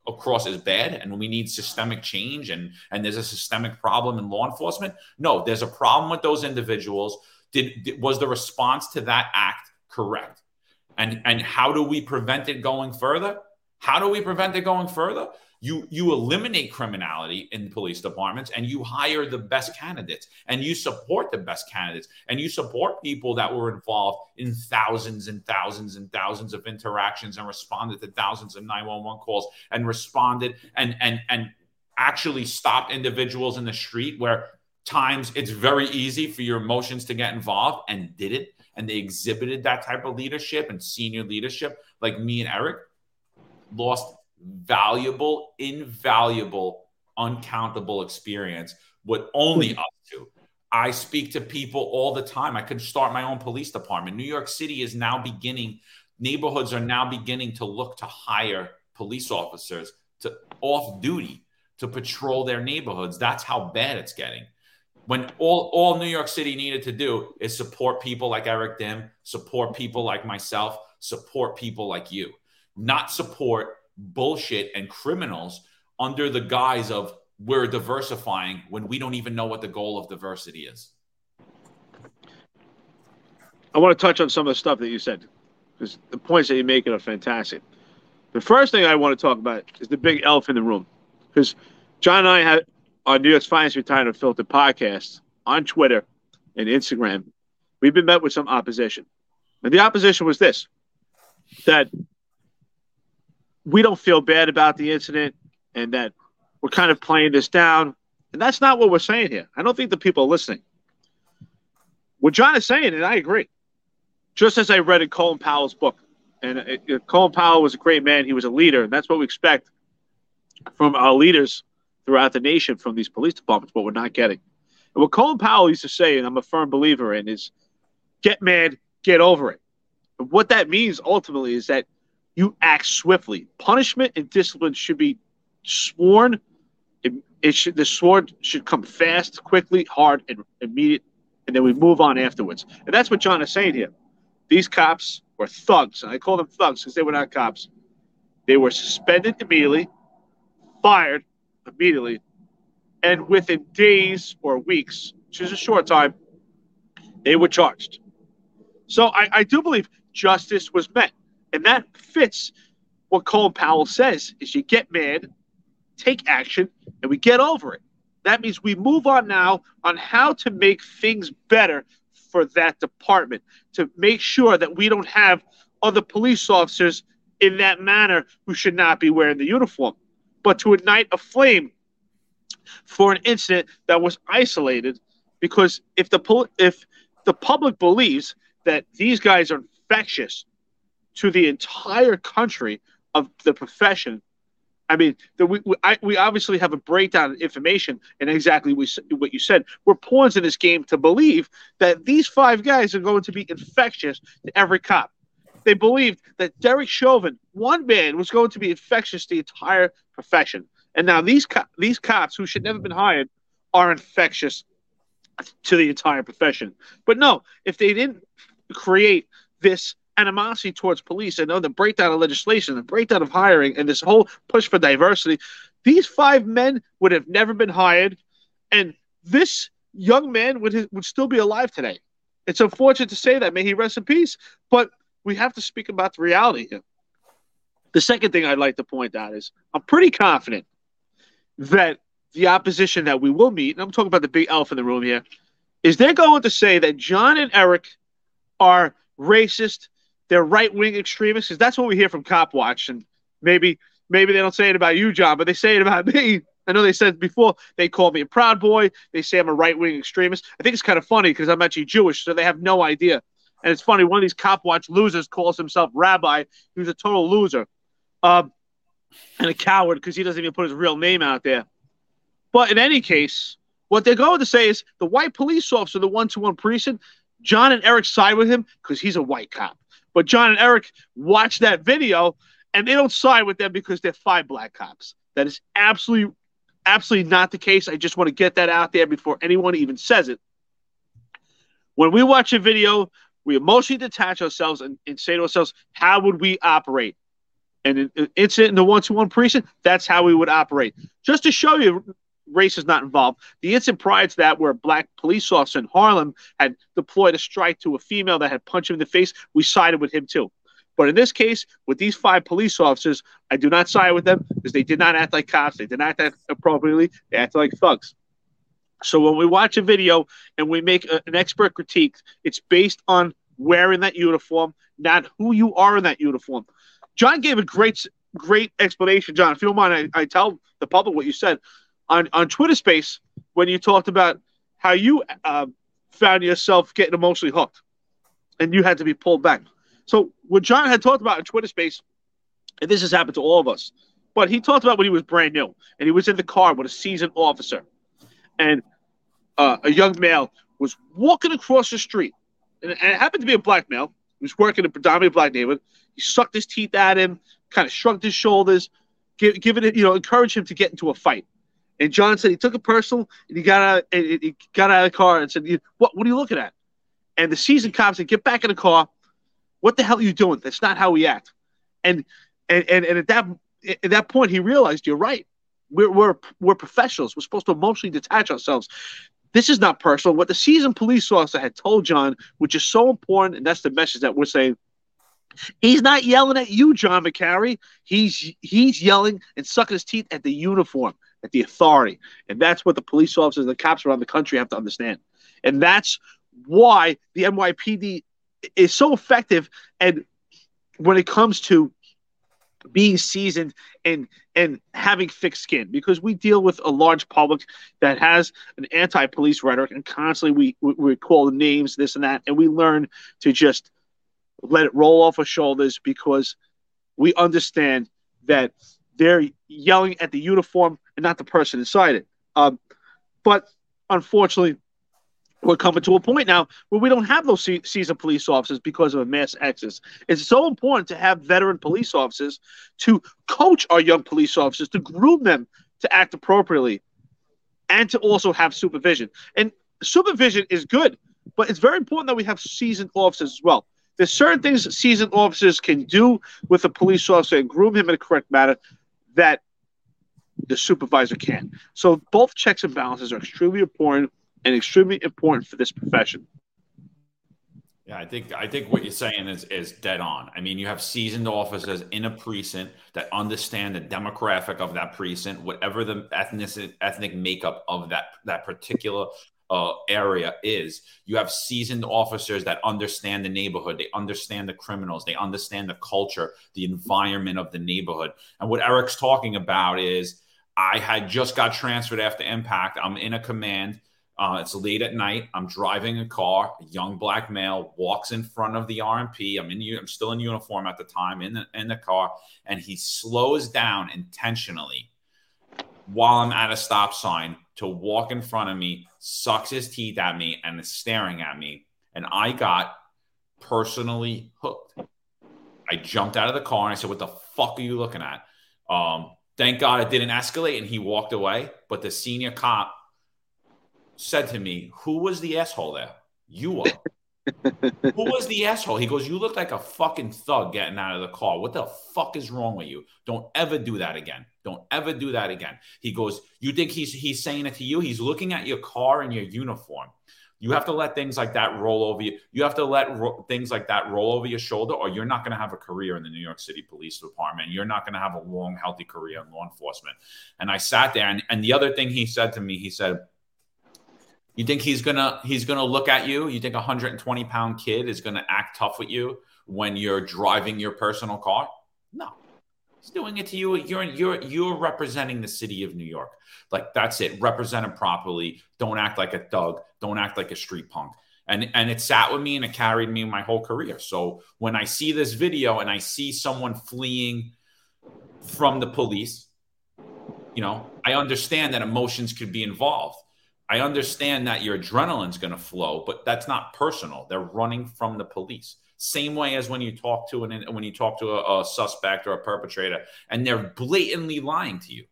across is bad and we need systemic change and and there's a systemic problem in law enforcement? No there's a problem with those individuals. Did, did was the response to that act correct? And and how do we prevent it going further? How do we prevent it going further you you eliminate criminality in police departments and you hire the best candidates and you support the best candidates and you support people that were involved in thousands and thousands and thousands of interactions and responded to thousands of 911 calls and responded and and and actually stopped individuals in the street where times it's very easy for your emotions to get involved and did it. And they exhibited that type of leadership and senior leadership like me and Eric lost valuable, invaluable, uncountable experience what only hmm. us do. I speak to people all the time. I could start my own police department. New York City is now beginning, neighborhoods are now beginning to look to hire police officers to off duty to patrol their neighborhoods. That's how bad it's getting. When all, all New York City needed to do is support people like Eric Duhm, support people like myself, support people like you, not support bullshit and criminals under the guise of we're diversifying when we don't even know what the goal of diversity is. I want to touch on some of the stuff that you said because the points that you're making are fantastic. The first thing I want to talk about is the big elf in the room because John and I had our New York's Finest Retired Filter podcast on Twitter and Instagram. We've been met with some opposition. And the opposition was this that we don't feel bad about the incident and that we're kind of playing this down. And that's not what we're saying here. I don't think the people are listening. What John is saying, and I agree, just as I read in Colin Powell's book, and it, it, Colin Powell was a great man. He was a leader, and that's what we expect from our leaders throughout the nation from these police departments, but we're not getting. And what Colin Powell used to say, and I'm a firm believer in, is get mad, get over it. And what that means ultimately is that you act swiftly. Punishment and discipline should be sworn. It, it should the sword should come fast, quickly, hard, and immediate, and then we move on afterwards. And that's what John is saying here. These cops were thugs, and I call them thugs because they were not cops. They were suspended immediately, fired immediately, and within days or weeks, which is a short time, they were charged. So I, I do believe justice was met. And that fits what Colin Powell says is you get mad, take action, and we get over it. That means we move on now on how to make things better for that department to make sure that we don't have other police officers in that manner who should not be wearing the uniform, but to ignite a flame for an incident that was isolated. Because if the if the public believes that these guys are infectious to the entire country of the profession. I mean, the, we, we, I, we obviously have a breakdown of information and exactly we, what you said. We're pawns in this game to believe that these five guys are going to be infectious to every cop. They believed that Derek Chauvin, one man, was going to be infectious to the entire profession. And now these co- these cops who should never have been hired are infectious to the entire profession. But no, if they didn't create this animosity towards police and the breakdown of legislation, the breakdown of hiring, and this whole push for diversity, these five men would have never been hired, and this young man would would still be alive today. It's unfortunate to say that. May he rest in peace. But we have to speak about the reality here. The second thing I'd like to point out is I'm pretty confident that the opposition that we will meet, and I'm talking about the big elf in the room here, is they're going to say that John and Eric are racist, they're right wing extremists, because that's what we hear from Cop Watch. And maybe maybe they don't say it about you, John, but they say it about me. I know they said before they called me a proud boy. They say I'm a right wing extremist. I think it's kind of funny because I'm actually Jewish, so they have no idea. And it's funny, one of these Cop Watch losers calls himself Rabbi. He's a total loser. Um, and a coward because he doesn't even put his real name out there. But in any case, what they're going to say is the white police officer, the one to one precinct, John and Eric side with him because he's a white cop. But John and Eric watch that video and they don't side with them because they're five black cops. That is absolutely, absolutely not the case. I just want to get that out there before anyone even says it. When we watch a video, we emotionally detach ourselves and, and say to ourselves, how would we operate? and an incident in the one to one precinct, that's how we would operate. Just to show you race is not involved. The incident prior to that, where a black police officer in Harlem had deployed a strike to a female that had punched him in the face, we sided with him too. But in this case, with these five police officers, I do not side with them because they did not act like cops. They did not act appropriately. They acted like thugs. So when we watch a video and we make a, an expert critique, it's based on wearing that uniform, not who you are in that uniform. John gave a great, great explanation. John, if you don't mind, I, I tell the public what you said on on Twitter Space when you talked about how you uh, found yourself getting emotionally hooked, and you had to be pulled back. So what John had talked about in Twitter Space, and this has happened to all of us, but he talked about when he was brand new and he was in the car with a seasoned officer, and uh, a young male was walking across the street, and it happened to be a black male. He was working in a predominantly black neighborhood. He sucked his teeth at him, kind of shrugged his shoulders, give, giving it, you know, encourage him to get into a fight. And John said he took it personal and he got out, he got out of the car and said, "What? What are you looking at?" And the seasoned cop said, "Get back in the car. What the hell are you doing? That's not how we act." And and and, and at that at that point, he realized, "You're right. We're we're we're professionals. We're supposed to emotionally detach ourselves." This is not personal. What the seasoned police officer had told John, which is so important, and that's the message that we're saying He's not yelling at you, John McCary. He's he's yelling and sucking his teeth at the uniform, at the authority. And that's what the police officers, the cops around the country have to understand. And that's why the NYPD is so effective and when it comes to being seasoned and and having thick skin because we deal with a large public that has an anti-police rhetoric and constantly we, we, call names this and that and we learn to just let it roll off our shoulders because we understand that they're yelling at the uniform and not the person inside it. Um, but unfortunately, we're coming to a point now where we don't have those se- seasoned police officers because of a mass exodus. It's so important to have veteran police officers to coach our young police officers, to groom them to act appropriately, and to also have supervision. And supervision is good, but it's very important that we have seasoned officers as well. There's certain things seasoned officers can do with a police officer and groom him in a correct manner that the supervisor can. So both checks and balances are extremely important and extremely important for this profession. Yeah, I think I think what you're saying is is dead on. I mean, you have seasoned officers in a precinct that understand the demographic of that precinct, whatever the ethnic ethnic makeup of that that particular uh, area is. You have seasoned officers that understand the neighborhood, they understand the criminals, they understand the culture, the environment of the neighborhood. And what Eric's talking about is I had just got transferred after impact. I'm in a command. Uh, it's late at night. I'm driving a car. A young black male walks in front of the RMP. I'm in. I'm still in uniform at the time in the in the car, and he slows down intentionally while I'm at a stop sign to walk in front of me, sucks his teeth at me, and is staring at me. And I got personally hooked. I jumped out of the car and I said, "What the fuck are you looking at?" Um, thank God it didn't escalate, and he walked away. But the senior cop said to me, Who was the asshole there? You are. Who was the asshole? He goes, You look like a fucking thug getting out of the car. What the fuck is wrong with you? Don't ever do that again. Don't ever do that again. He goes, You think he's he's saying it to you? He's looking at your car and your uniform. You have to let things like that roll over you. You have to let ro- things like that roll over your shoulder, or you're not going to have a career in the New York City Police Department. You're not going to have a long, healthy career in law enforcement. And I sat there, and, and the other thing he said to me, he said, you think he's gonna he's gonna look at you? You think a 120 pound kid is gonna act tough with you when you're driving your personal car? No, he's doing it to you. You're you're you're representing the city of New York. Like that's it. Represent him properly. Don't act like a thug. Don't act like a street punk. And and it sat with me and it carried me my whole career. So when I see this video and I see someone fleeing from the police, you know, I understand that emotions could be involved I understand that your adrenaline's going to flow, but that's not personal. They're running from the police. Same way as when you talk to an when you talk to a, a suspect or a perpetrator, and they're blatantly lying to you.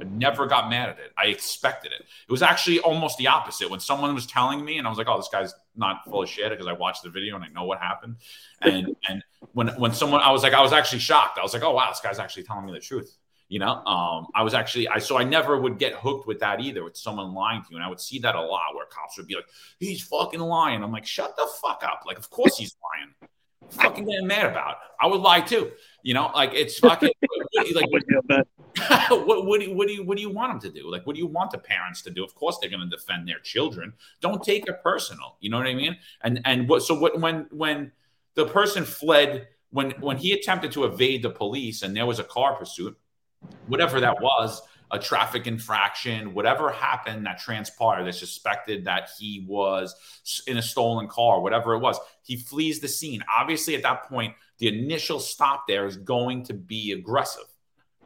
I never got mad at it. I expected it. It was actually almost the opposite. When someone was telling me, and I was like, "Oh, this guy's not full of shit," because I watched the video and I know what happened. And and when when someone, I was like, I was actually shocked. I was like, "Oh wow, this guy's actually telling me the truth." You know, um, I was actually I so I never would get hooked with that either with someone lying to you, and I would see that a lot where cops would be like, "He's fucking lying." I'm like, "Shut the fuck up!" Like, of course he's lying. fucking getting mad about. I would lie too. You know, like it's fucking like what, what, what, do you, what do you what do you want them to do? Like, what do you want the parents to do? Of course, they're going to defend their children. Don't take it personal. You know what I mean? And and what so what when when the person fled when when he attempted to evade the police and there was a car pursuit whatever that was, a traffic infraction, whatever happened that transpired, they suspected that he was in a stolen car, whatever it was. He flees the scene. Obviously, at that point, the initial stop there is going to be aggressive,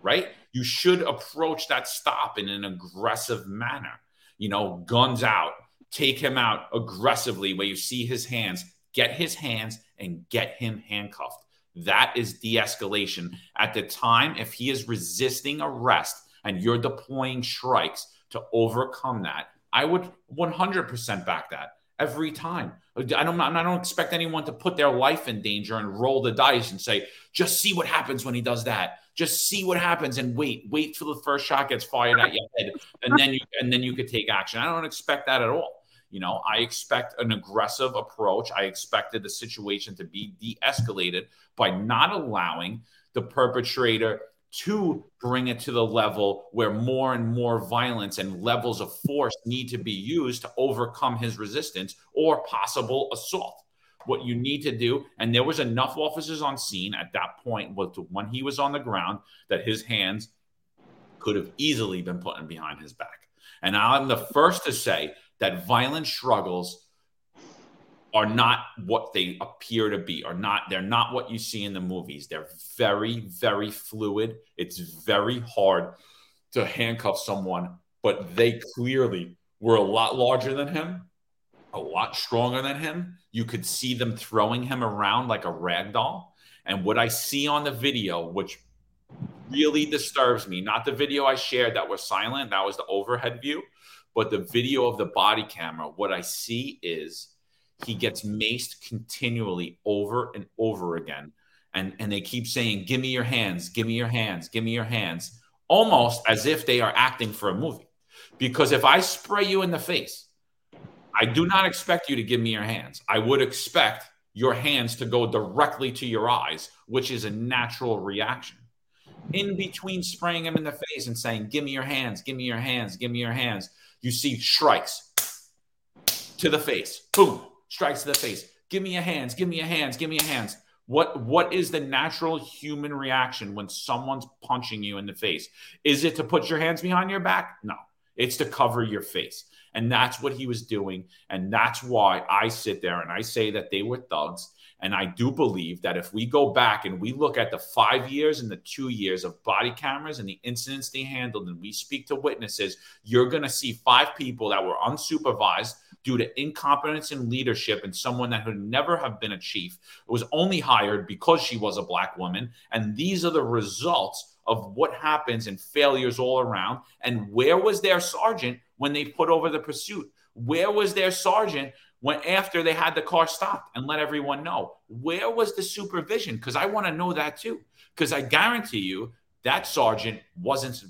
right? You should approach that stop in an aggressive manner. You know, guns out, take him out aggressively where you see his hands, get his hands and get him handcuffed. That is de escalation. At the time, if he is resisting arrest and you're deploying strikes to overcome that, I would 100% back that every time. I don't, I don't expect anyone to put their life in danger and roll the dice and say, just see what happens when he does that. Just see what happens and wait, wait till the first shot gets fired at your head, and then you and then you could take action. I don't expect that at all. You know, I expect an aggressive approach. I expected the situation to be de escalated by not allowing the perpetrator to bring it to the level where more and more violence and levels of force need to be used to overcome his resistance or possible assault. What you need to do, and there was enough officers on scene at that point, when he was on the ground, that his hands could have easily been put in behind his back. And I'm the first to say that violent struggles are not what they appear to be are not they're not what you see in the movies. They're very very fluid. It's very hard to handcuff someone but they clearly were a lot larger than him a lot stronger than him. You could see them throwing him around like a rag doll. And what i see on the video which really disturbs me not the video i shared that was silent that was the overhead view but the video of the body camera, what I see is he gets maced continually over and over again. And, and they keep saying, Give me your hands, give me your hands, give me your hands, almost as if they are acting for a movie. Because if I spray you in the face, I do not expect you to give me your hands. I would expect your hands to go directly to your eyes, which is a natural reaction. In between spraying him in the face and saying, Give me your hands, give me your hands, give me your hands, you see strikes to the face. Boom, strikes to the face. Give me your hands, give me your hands, give me your hands. What what is the natural human reaction when someone's punching you in the face? Is it to put your hands behind your back? No. It's to cover your face. And that's what he was doing. And that's why I sit there and I say that they were thugs. And I do believe that if we go back and we look at the five years and the two years of body cameras and the incidents they handled, and we speak to witnesses, you're going to see five people that were unsupervised due to incompetence in leadership and someone that would never have been a chief was only hired because she was a black woman. And these are the results of what happens and failures all around. And where was their sergeant when they put over the pursuit? Where was their sergeant when after they had the car stopped and let everyone know? Where was the supervision? Because I want to know that too. Because I guarantee you that sergeant wasn't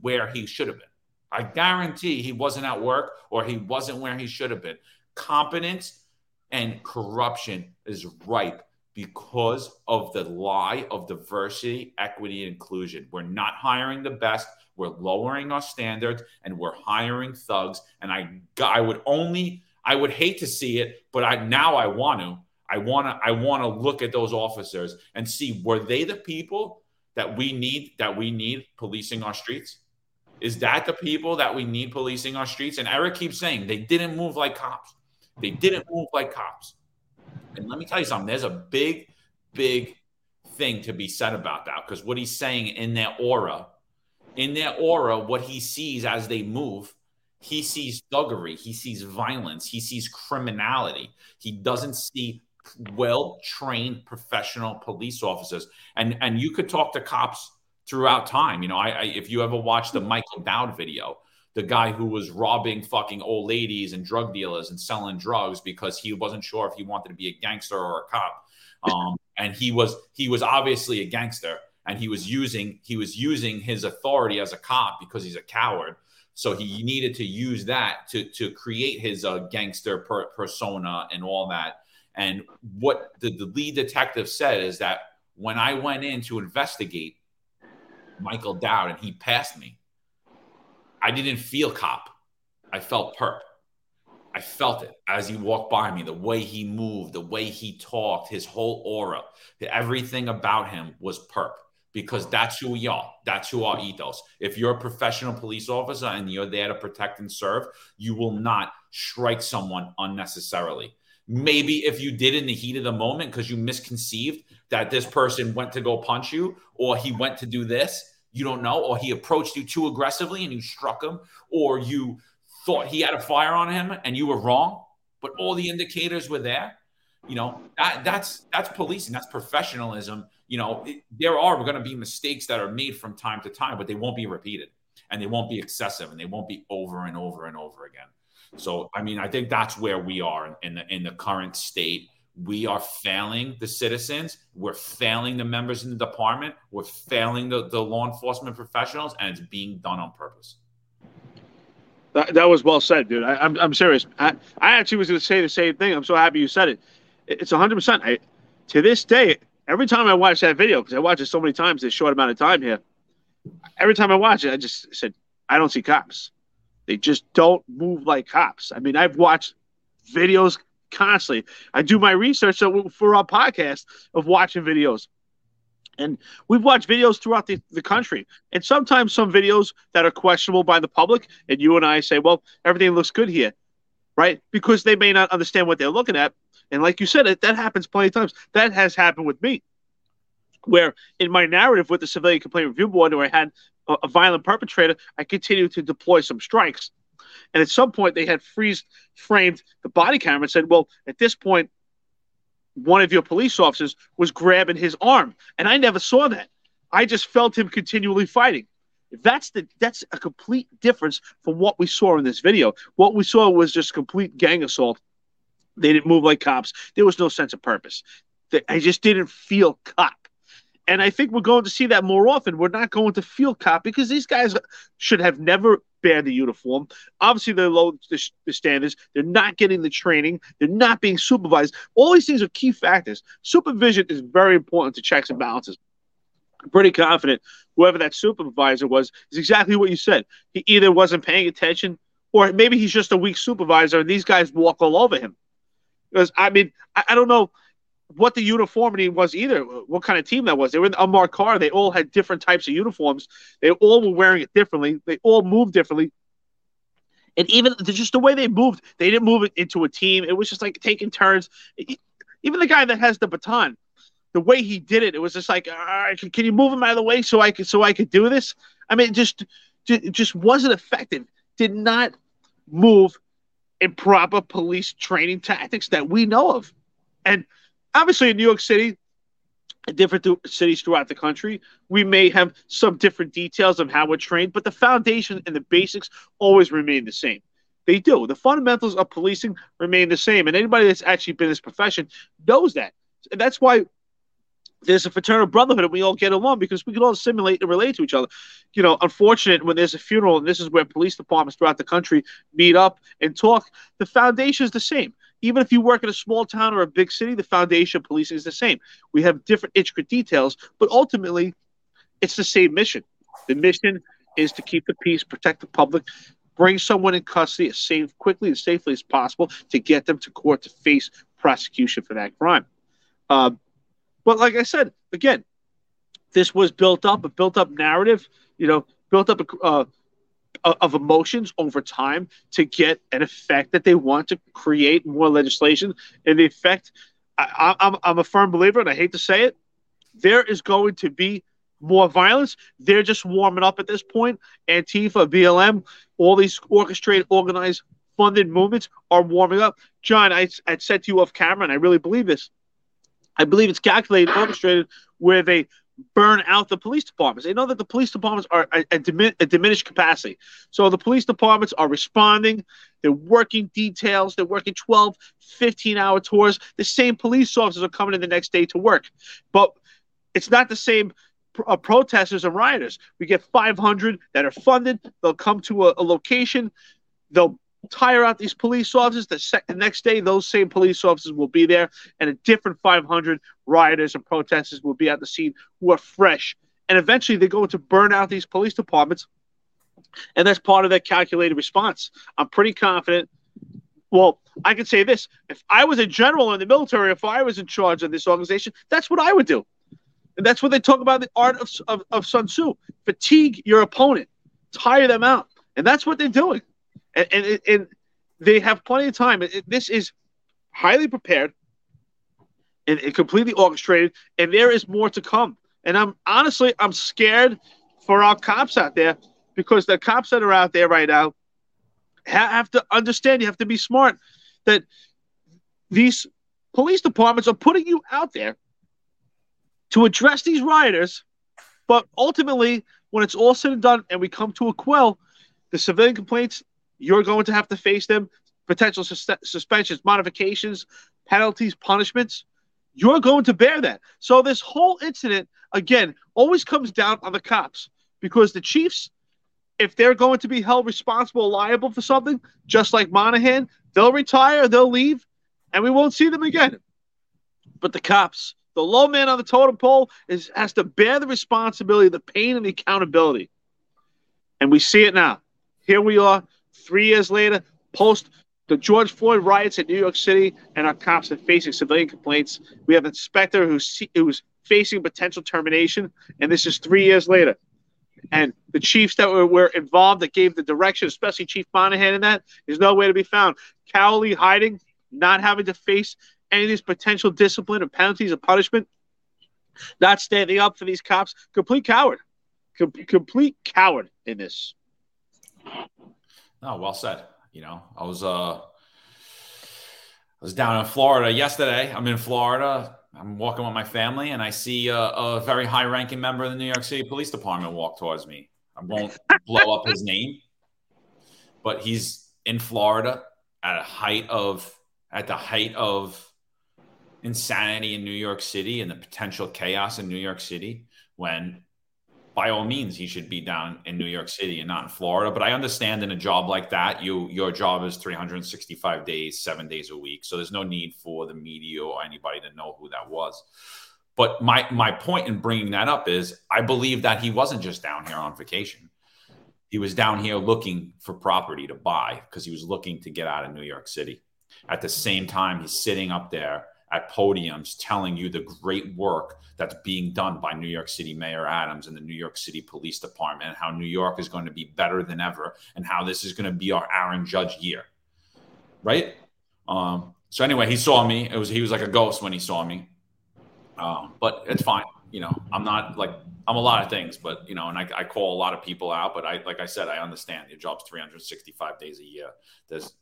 where he should have been. I guarantee he wasn't at work or he wasn't where he should have been. Competence and corruption is ripe because of the lie of diversity, equity, and inclusion. We're not hiring the best. We're lowering our standards and we're hiring thugs. And I, I would only, I would hate to see it, but I now I want to. I want to. I want to look at those officers and see were they the people that we need that we need policing our streets. Is that the people that we need policing our streets? And Eric keeps saying they didn't move like cops. They didn't move like cops. And let me tell you something there's a big, big thing to be said about that because what he's saying in their aura, in their aura, what he sees as they move, he sees thuggery, he sees violence, he sees criminality. He doesn't see well trained professional police officers. And and you could talk to cops throughout time. You know, I, I if you ever watched the Michael Dowd video, the guy who was robbing fucking old ladies and drug dealers and selling drugs because he wasn't sure if he wanted to be a gangster or a cop. Um, and he was he was obviously a gangster and he was using he was using his authority as a cop because he's a coward. So he needed to use that to to create his uh, gangster per- persona and all that. And what the, the lead detective said is that when I went in to investigate, Michael Dowd and he passed me. I didn't feel cop. I felt perp. I felt it as he walked by me, the way he moved, the way he talked, his whole aura, everything about him was perp because that's who we are. That's who our ethos. If you're a professional police officer and you're there to protect and serve, you will not strike someone unnecessarily. Maybe if you did in the heat of the moment because you misconceived that this person went to go punch you or he went to do this, you don't know, or he approached you too aggressively and you struck him, or you thought he had a fire on him and you were wrong, but all the indicators were there. You know, that that's that's policing, that's professionalism. You know, it, there are going to be mistakes that are made from time to time, but they won't be repeated and they won't be excessive and they won't be over and over and over again. So, I mean, I think that's where we are in the in the current state we are failing the citizens. We're failing the members in the department. We're failing the, the law enforcement professionals, and it's being done on purpose. That, that was well said, dude. I, am I'm, I'm serious. I, I actually was going to say the same thing. I'm so happy you said it. It's 100%. I, to this day, every time I watch that video, because I watch it so many times in a short amount of time here, every time I watch it, I just said, I don't see cops. They just don't move like cops. I mean, I've watched videos constantly. I do my research for our podcast of watching videos. And we've watched videos throughout the, the country. And sometimes some videos that are questionable by the public, and you and I say, well, everything looks good here, right? Because they may not understand what they're looking at. And like you said, it, that happens plenty of times. That has happened with me, where in my narrative with the Civilian Complaint Review Board, where I had a, a violent perpetrator, I continued to deploy some strikes and at some point, they had freeze framed the body camera and said, "Well, at this point, one of your police officers was grabbing his arm," and I never saw that. I just felt him continually fighting. That's the that's a complete difference from what we saw in this video. What we saw was just complete gang assault. They didn't move like cops. There was no sense of purpose. I just didn't feel cop. And I think we're going to see that more often. We're not going to feel cop because these guys should have never banned the uniform. Obviously, they're low the, the standards. They're not getting the training. They're not being supervised. All these things are key factors. Supervision is very important to checks and balances. Pretty confident whoever that supervisor was is exactly what you said. He either wasn't paying attention or maybe he's just a weak supervisor and these guys walk all over him. Because, I mean, I, I don't know what the uniformity was either, what kind of team that was. They were in a unmarked car. They all had different types of uniforms. They all were wearing it differently. They all moved differently. And even just the way they moved, they didn't move it into a team. It was just like taking turns. Even the guy that has the baton, the way he did it, it was just like, can, can, you move him out of the way so I could so I could do this? I mean, just just wasn't effective. Did not move in proper police training tactics that we know of. And obviously in New York City, different th- cities throughout the country, we may have some different details of how we're trained, but the foundation and the basics always remain the same. They do. The fundamentals of policing remain the same. And anybody that's actually been in this profession knows that. And that's why there's a fraternal brotherhood and we all get along because we can all simulate and relate to each other. You know, unfortunate when there's a funeral and this is where police departments throughout the country meet up and talk, the foundation is the same. Even if you work in a small town or a big city, the foundation of policing is the same. We have different intricate details, but ultimately it's the same mission. The mission is to keep the peace, protect the public, bring someone in custody as safe, quickly and safely as possible to get them to court to face prosecution for that crime. Um, but like I said, again, this was built up, a built up narrative, you know, built up uh, of emotions over time to get an effect that they want to create more legislation. And the effect, I, I'm, I'm a firm believer, and I hate to say it, there is going to be more violence. They're just warming up at this point. Antifa, BLM, all these orchestrated, organized, funded movements are warming up. John, I, I said to you off camera, and I really believe this. I believe it's calculated, orchestrated, where they burn out the police departments. They know that the police departments are at a, diminished capacity. So the police departments are responding. They're working details. They're working 12, 15 hour tours. The same police officers are coming in the next day to work. But it's not the same uh, protesters and rioters. We get 500 that are funded. They'll come to a, a location. They'll tire out these police officers. The, sec- the next day, those same police officers will be there, and a different 500 rioters and protesters will be at the scene who are fresh. And eventually, they're going to burn out these police departments, and that's part of their calculated response. I'm pretty confident. Well, I can say this: if I was a general in the military, if I was in charge of this organization, that's what I would do. And that's what they talk about the art of, of, of Sun Tzu: fatigue your opponent, tire them out, and that's what they're doing and and, and they have plenty of time. This is highly prepared and, and completely orchestrated, and there is more to come. And I'm honestly, I'm scared for our cops out there because the cops that are out there right now have to understand. You have to be smart that these police departments are putting you out there to address these rioters, but ultimately, when it's all said and done, and we come to a quell, the civilian complaints you're going to have to face them potential sus- suspensions, modifications, penalties, punishments. You're going to bear that. So this whole incident again always comes down on the cops because the Chiefs, if they're going to be held responsible, liable for something, just like Monahan, they'll retire, they'll leave, and we won't see them again. But the cops, the low man on the totem pole, is has to bear the responsibility, the pain, and the accountability. And we see it now. Here we are, Three years later, post the George Floyd riots in New York City, and our cops are facing civilian complaints. We have an inspector who's who's facing potential termination, and this is three years later. And the chiefs that were, were involved that gave the direction, especially Chief Monahan in that, is nowhere to be found. Cowley hiding, not having to face any of these potential discipline or penalties or punishment, not standing up for these cops. Complete coward. Com- complete coward in this. No, well said. You know, I was uh I was down in Florida yesterday. I'm in Florida. I'm walking with my family, and I see a, a very high-ranking member of the New York City Police Department walk towards me. I won't blow up his name, but he's in Florida at a height of at the height of insanity in New York City and the potential chaos in New York City when by all means he should be down in New York City and not in Florida. But I understand in a job like that, you your job is 365 days, seven days a week. So there's no need for the media or anybody to know who that was. But my my point in bringing that up is I believe that he wasn't just down here on vacation. He was down here looking for property to buy because he was looking to get out of New York City. At the same time, he's sitting up there at podiums telling you the great work that's being done by New York City Mayor Adams and the New York City Police Department, and how New York is going to be better than ever, and how this is going to be our Aaron Judge year, right? Um, so anyway, he saw me. It was he was like a ghost when he saw me, um, but it's fine. You know, I'm not like I'm a lot of things, but you know, and I, I call a lot of people out. But I, like I said, I understand your job's 365 days a year. There's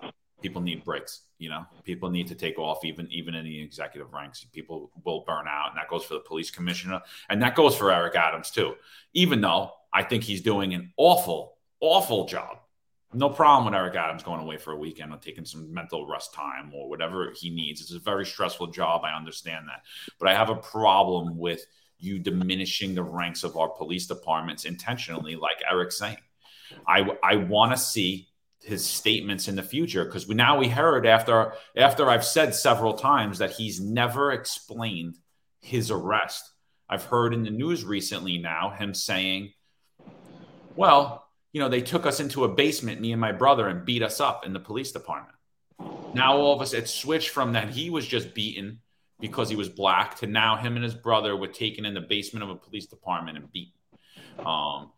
people need breaks. You know, people need to take off, even even in the executive ranks. People will burn out, and that goes for the police commissioner, and that goes for Eric Adams too. Even though I think he's doing an awful, awful job. No problem with Eric Adams going away for a weekend or taking some mental rest time or whatever he needs. It's a very stressful job. I understand that, but I have a problem with you diminishing the ranks of our police departments intentionally, like Eric's saying. I I want to see his statements in the future because we now we heard after after I've said several times that he's never explained his arrest. I've heard in the news recently now him saying, "Well, you know, they took us into a basement, me and my brother, and beat us up in the police department." Now all of us, it switched from that he was just beaten because he was black to now him and his brother were taken in the basement of a police department and beaten. Um,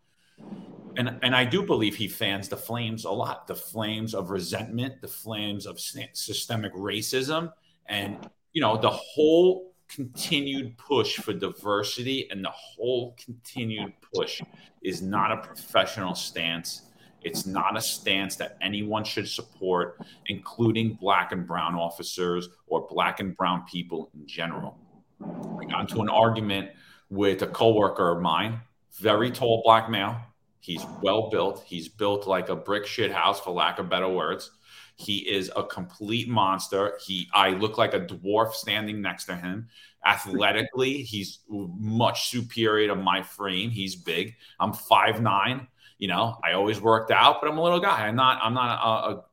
and and I do believe he fans the flames a lot, the flames of resentment, the flames of systemic racism, and you know the whole continued push for diversity and the whole continued push is not a professional stance. It's not a stance that anyone should support, including black and brown officers or black and brown people in general. I got into an argument with a coworker of mine, very tall black male, He's well built. He's built like a brick shit house, for lack of better words. He is a complete monster. He, I look like a dwarf standing next to him. Athletically, he's much superior to my frame. He's big. I'm five nine. You know, I always worked out, but I'm a little guy. I'm not. I'm not a, a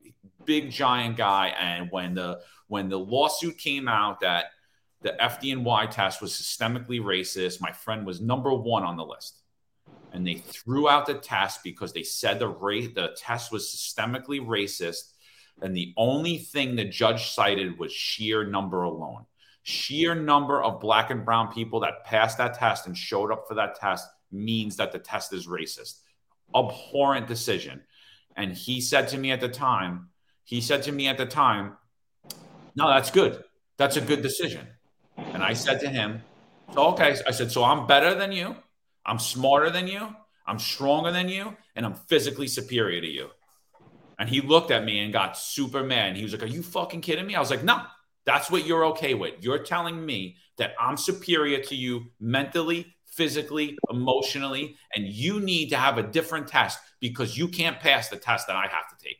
big giant guy. And when the when the lawsuit came out that the FDNY test was systemically racist, my friend was number one on the list and they threw out the test because they said the rate the test was systemically racist and the only thing the judge cited was sheer number alone. Sheer number of black and brown people that passed that test and showed up for that test means that the test is racist. Abhorrent decision. And he said to me at the time he said to me at the time no that's good. That's a good decision. And i said to him so okay. I said so i'm better than you I'm smarter than you, I'm stronger than you, and I'm physically superior to you. And he looked at me and got super mad. He was like, Are you fucking kidding me? I was like, No, that's what you're okay with. You're telling me that I'm superior to you mentally, physically, emotionally, and you need to have a different test because you can't pass the test that I have to take.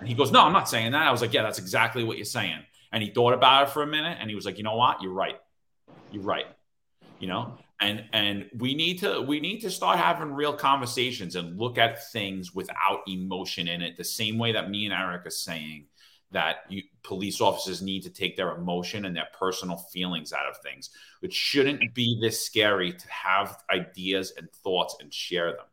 And he goes, No, I'm not saying that. I was like, Yeah, that's exactly what you're saying. And he thought about it for a minute and he was like, You know what? You're right. You're right. You know, and and we need to we need to start having real conversations and look at things without emotion in it the same way that me and eric are saying that you, police officers need to take their emotion and their personal feelings out of things. It shouldn't be this scary to have ideas and thoughts and share them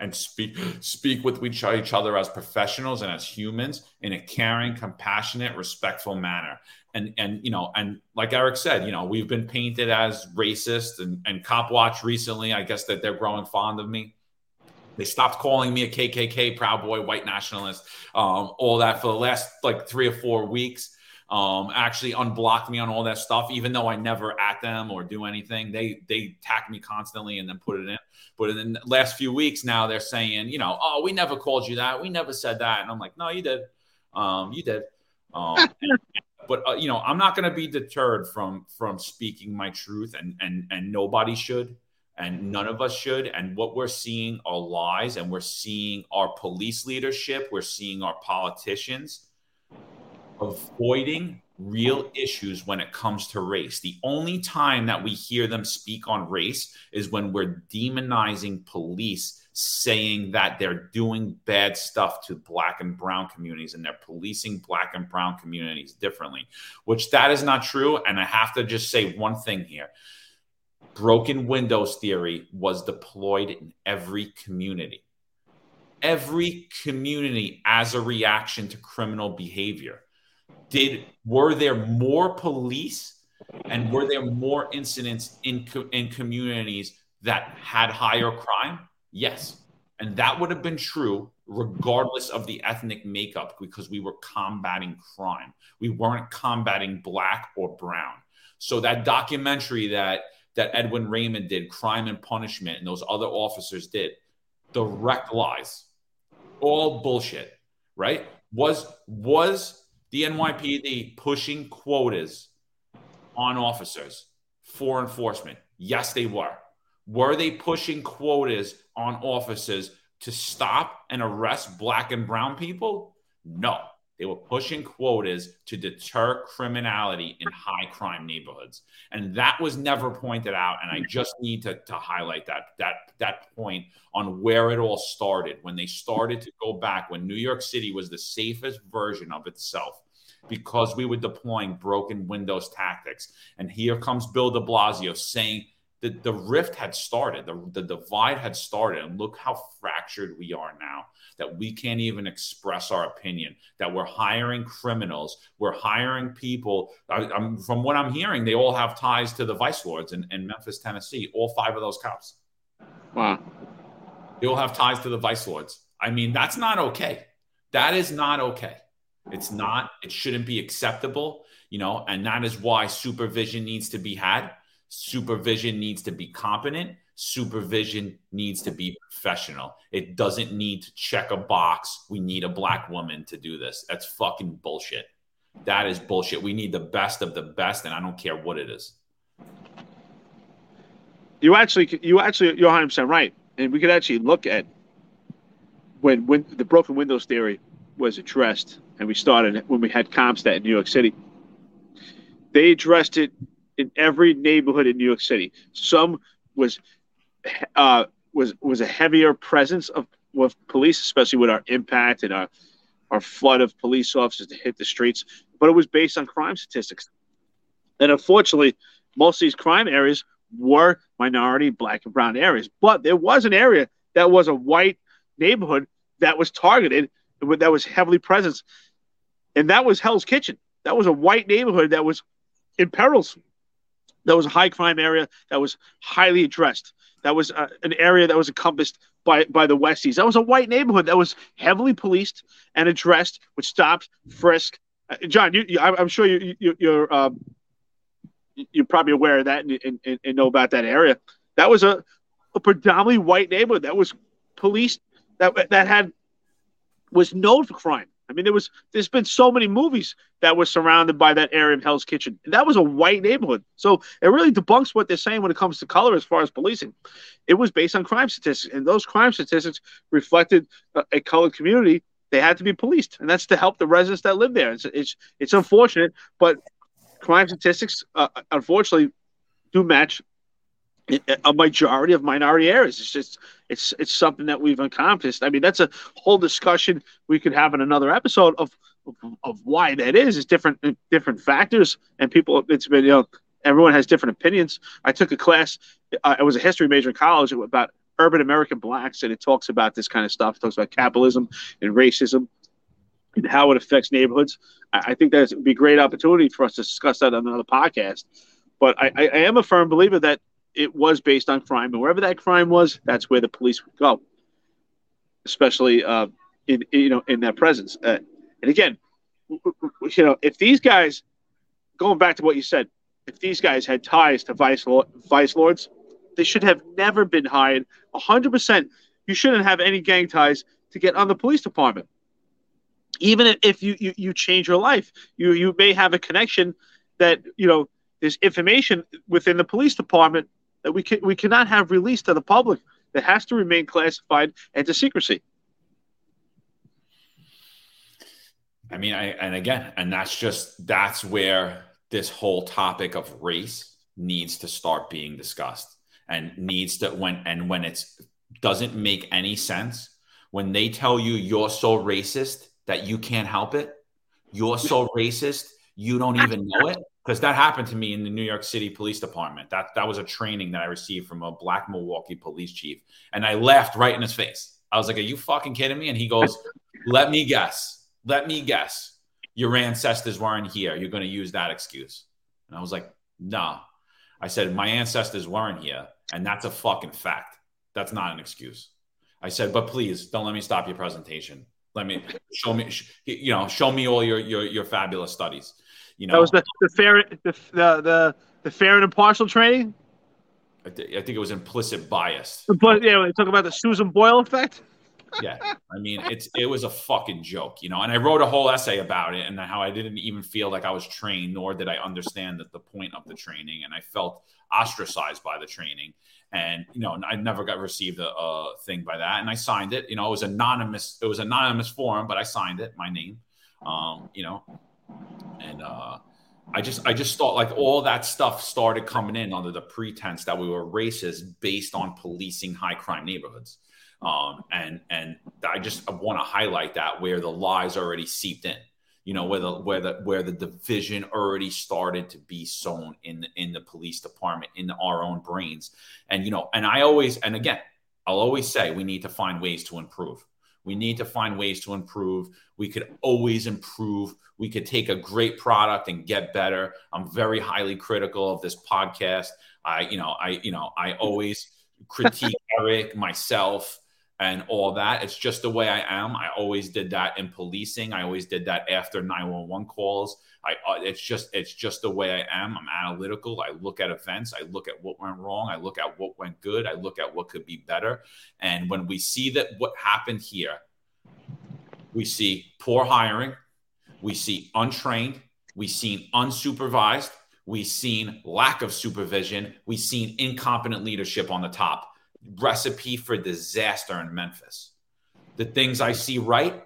and speak speak with each other as professionals and as humans in a caring compassionate respectful manner. And and you know and like eric said you know we've been painted as racist and and cop watch recently. I guess that they're growing fond of me. They stopped calling me a kkk proud boy white nationalist um, all that for the last like three or four weeks um, actually unblocked me on all that stuff even though i never at them or do anything. They they attack me constantly and then put it in. But in the last few weeks now they're saying you know oh we never called you that. We never said that. And i'm like no you did. Um, you did. Um, but uh, you know i'm not going to be deterred from from speaking my truth and and and nobody should and none of us should. And what we're seeing are lies and we're seeing our police leadership. We're seeing our politicians avoiding real issues when it comes to race the only time that we hear them speak on race is when we're demonizing police saying that they're doing bad stuff to black and brown communities and they're policing black and brown communities differently, which that is not true. And I have to just say one thing here. Broken windows theory was deployed in every community. Every community as a reaction to criminal behavior. Did were there more police and were there more incidents in in communities that had higher crime? Yes. And that would have been true regardless of the ethnic makeup because we were combating crime. We weren't combating black or brown. So that documentary that that Edwin Raymond did, Crime and Punishment, and those other officers did, direct lies, all bullshit, right? Was was the NYPD pushing quotas on officers for enforcement? Yes, they were. Were they pushing quotas on officers to stop and arrest black and brown people? No. They were pushing quotas to deter criminality in high crime neighborhoods. And that was never pointed out. And I just need to, to highlight that, that, that point on where it all started. When they started to go back, when New York City was the safest version of itself, because we were deploying broken windows tactics. And here comes Bill de Blasio saying that the rift had started, the, the divide had started. And look how fractured we are now that we can't even express our opinion, that we're hiring criminals, we're hiring people. I, from what I'm hearing, they all have ties to the vice lords in, in Memphis, Tennessee, all five of those cops. Wow. They all have ties to the vice lords. I mean, that's not okay. That is not okay. It's not, it shouldn't be acceptable, you know, and that is why supervision needs to be had Supervision needs to be competent. Supervision needs to be professional. It doesn't need to check a box. We need a black woman to do this. That's fucking bullshit. That is bullshit. We need the best of the best, and I don't care what it is. You actually, you actually, you're 100 percent right, and we could actually look at when when the broken windows theory was addressed, and we started when we had CompStat in New York City. They addressed it in every neighborhood in New York City. Some was uh, was was a heavier presence of with police, especially with our impact and our our flood of police officers to hit the streets. But it was based on crime statistics, and unfortunately, most of these crime areas were minority, black and brown areas. But there was an area that was a white neighborhood that was targeted, that was heavily present, and that was Hell's Kitchen. That was a white neighborhood that was in perils that was a high crime area that was highly addressed. That was uh, an area that was encompassed by by the Westies. That was a white neighborhood that was heavily policed and addressed, which stopped, frisk. Uh, John, you, you, I'm sure you, you, you're um, you're probably aware of that and, and, and, know about that area. That was a, a predominantly white neighborhood that was policed that that had was known for crime. I mean, there was there's been so many movies that were surrounded by that area of Hell's Kitchen. And that was a white neighborhood. So it really debunks what they're saying when it comes to color as far as policing. It was based on crime statistics, and those crime statistics reflected a, a colored community. They had to be policed, and that's to help the residents that live there. It's it's, it's unfortunate, but crime statistics, uh, unfortunately, do match a majority of minority areas. It's just it's it's something that we've accomplished. I mean, that's a whole discussion we could have in another episode of of, why that is. It's different different factors, and people. It's been you know everyone has different opinions. I took a class. Uh, I was a history major in college about urban American blacks, and it talks about this kind of stuff. It talks about capitalism and racism and how it affects neighborhoods. I, I think that would be a great opportunity for us to discuss that on another podcast. But I, I am a firm believer that it was based on crime, and wherever that crime was, that's where the police would go, especially uh, in you know in their presence. Uh, and again, you know, if these guys, going back to what you said, if these guys had ties to vice vice lords, they should have never been hired. hundred percent, you shouldn't have any gang ties to get on the police department. Even if you, you you change your life, you you may have a connection that you know there's information within the police department that we can we cannot have released to the public. That has to remain classified and to secrecy. I mean, I and again, and that's just that's where this whole topic of race needs to start being discussed and needs to when and when it's doesn't make any sense when they tell you you're so racist that you can't help it you're so racist you don't even know it because that happened to me in the New York City Police Department. That that was a training that I received from a black Milwaukee police chief, and I laughed right in his face. I was like, "Are you fucking kidding me?" And he goes, "Let me guess. Let me guess. your ancestors weren't here. You're going to use that excuse. And I was like, nah. I said, my ancestors weren't here. And that's a fucking fact. That's not an excuse. I said, but please don't let me stop your presentation. Let me show me, you know, show me all your your, your fabulous studies. You know, that was the, the fair the, the the the fair and impartial training. I, th- I think it was implicit bias. But yeah, they talk about the Susan Boyle effect. yeah, I mean, it's it was a fucking joke, you know. And I wrote a whole essay about it and how I didn't even feel like I was trained, nor did I understand that the point of the training, and I felt ostracized by the training. And you know, I never got received a, a thing by that, and I signed it. You know, it was anonymous. It was anonymous form, but I signed it, my name. Um, you know, and uh, I just I just thought like all that stuff started coming in under the pretense that we were racist based on policing high crime neighborhoods. Um, and and I just want to highlight that where the lies already seeped in, you know, where the where the where the division already started to be sown in the, in the police department in our own brains, and you know, and I always and again, I'll always say we need to find ways to improve. We need to find ways to improve. We could always improve. We could take a great product and get better. I'm very highly critical of this podcast. I, you know, I, you know, I always critique Eric, myself, and all that. It's just the way I am. I always did that in policing. I always did that after 911 calls. I uh, it's just it's just the way I am. I'm analytical. I look at events. I look at what went wrong. I look at what went good. I look at what could be better. And when we see that what happened here, we see poor hiring, we see untrained, we seen unsupervised, we seen lack of supervision, we seen incompetent leadership on the top recipe for disaster in Memphis. The things I see right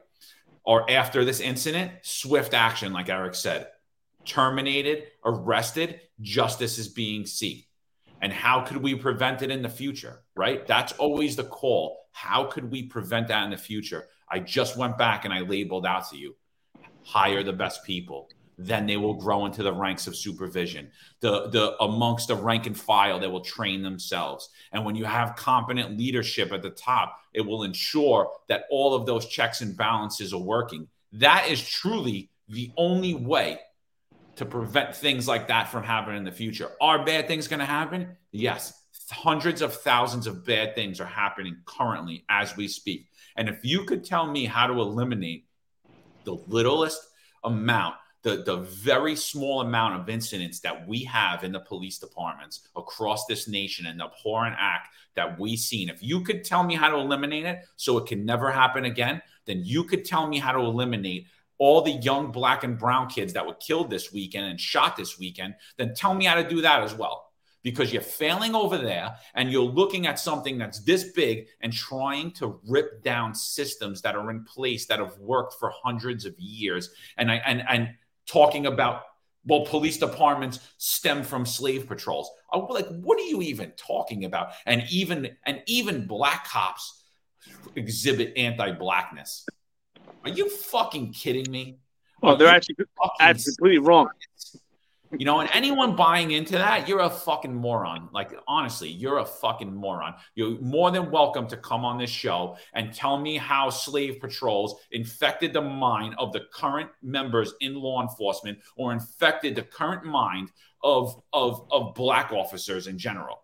are after this incident, swift action, like Eric said, terminated, arrested, justice is being sought. And how could we prevent it in the future? Right? That's always the call. How could we prevent that in the future? I just went back and I labeled out to you hire the best people, then they will grow into the ranks of supervision. The the amongst the rank and file, they will train themselves. And when you have competent leadership at the top, it will ensure that all of those checks and balances are working. That is truly the only way to prevent things like that from happening in the future. Are bad things going to happen? Yes. Hundreds of thousands of bad things are happening currently as we speak. And if you could tell me how to eliminate the littlest amount the, the very small amount of incidents that we have in the police departments across this nation and the abhorrent act that we've seen, if you could tell me how to eliminate it so it can never happen again, then you could tell me how to eliminate all the young black and brown kids that were killed this weekend and shot this weekend, then tell me how to do that as well. Because you're failing over there and you're looking at something that's this big and trying to rip down systems that are in place that have worked for hundreds of years. And I and and talking about well, police departments stem from slave patrols. I'm like, what are you even talking about? And even and even black cops exhibit anti-blackness. Are you fucking kidding me? Well, they're actually absolutely wrong. You know, and anyone buying into that, you're a fucking moron. Like, honestly, you're a fucking moron. You're more than welcome to come on this show and tell me how slave patrols infected the mind of the current members in law enforcement or infected the current mind of of of black officers in general.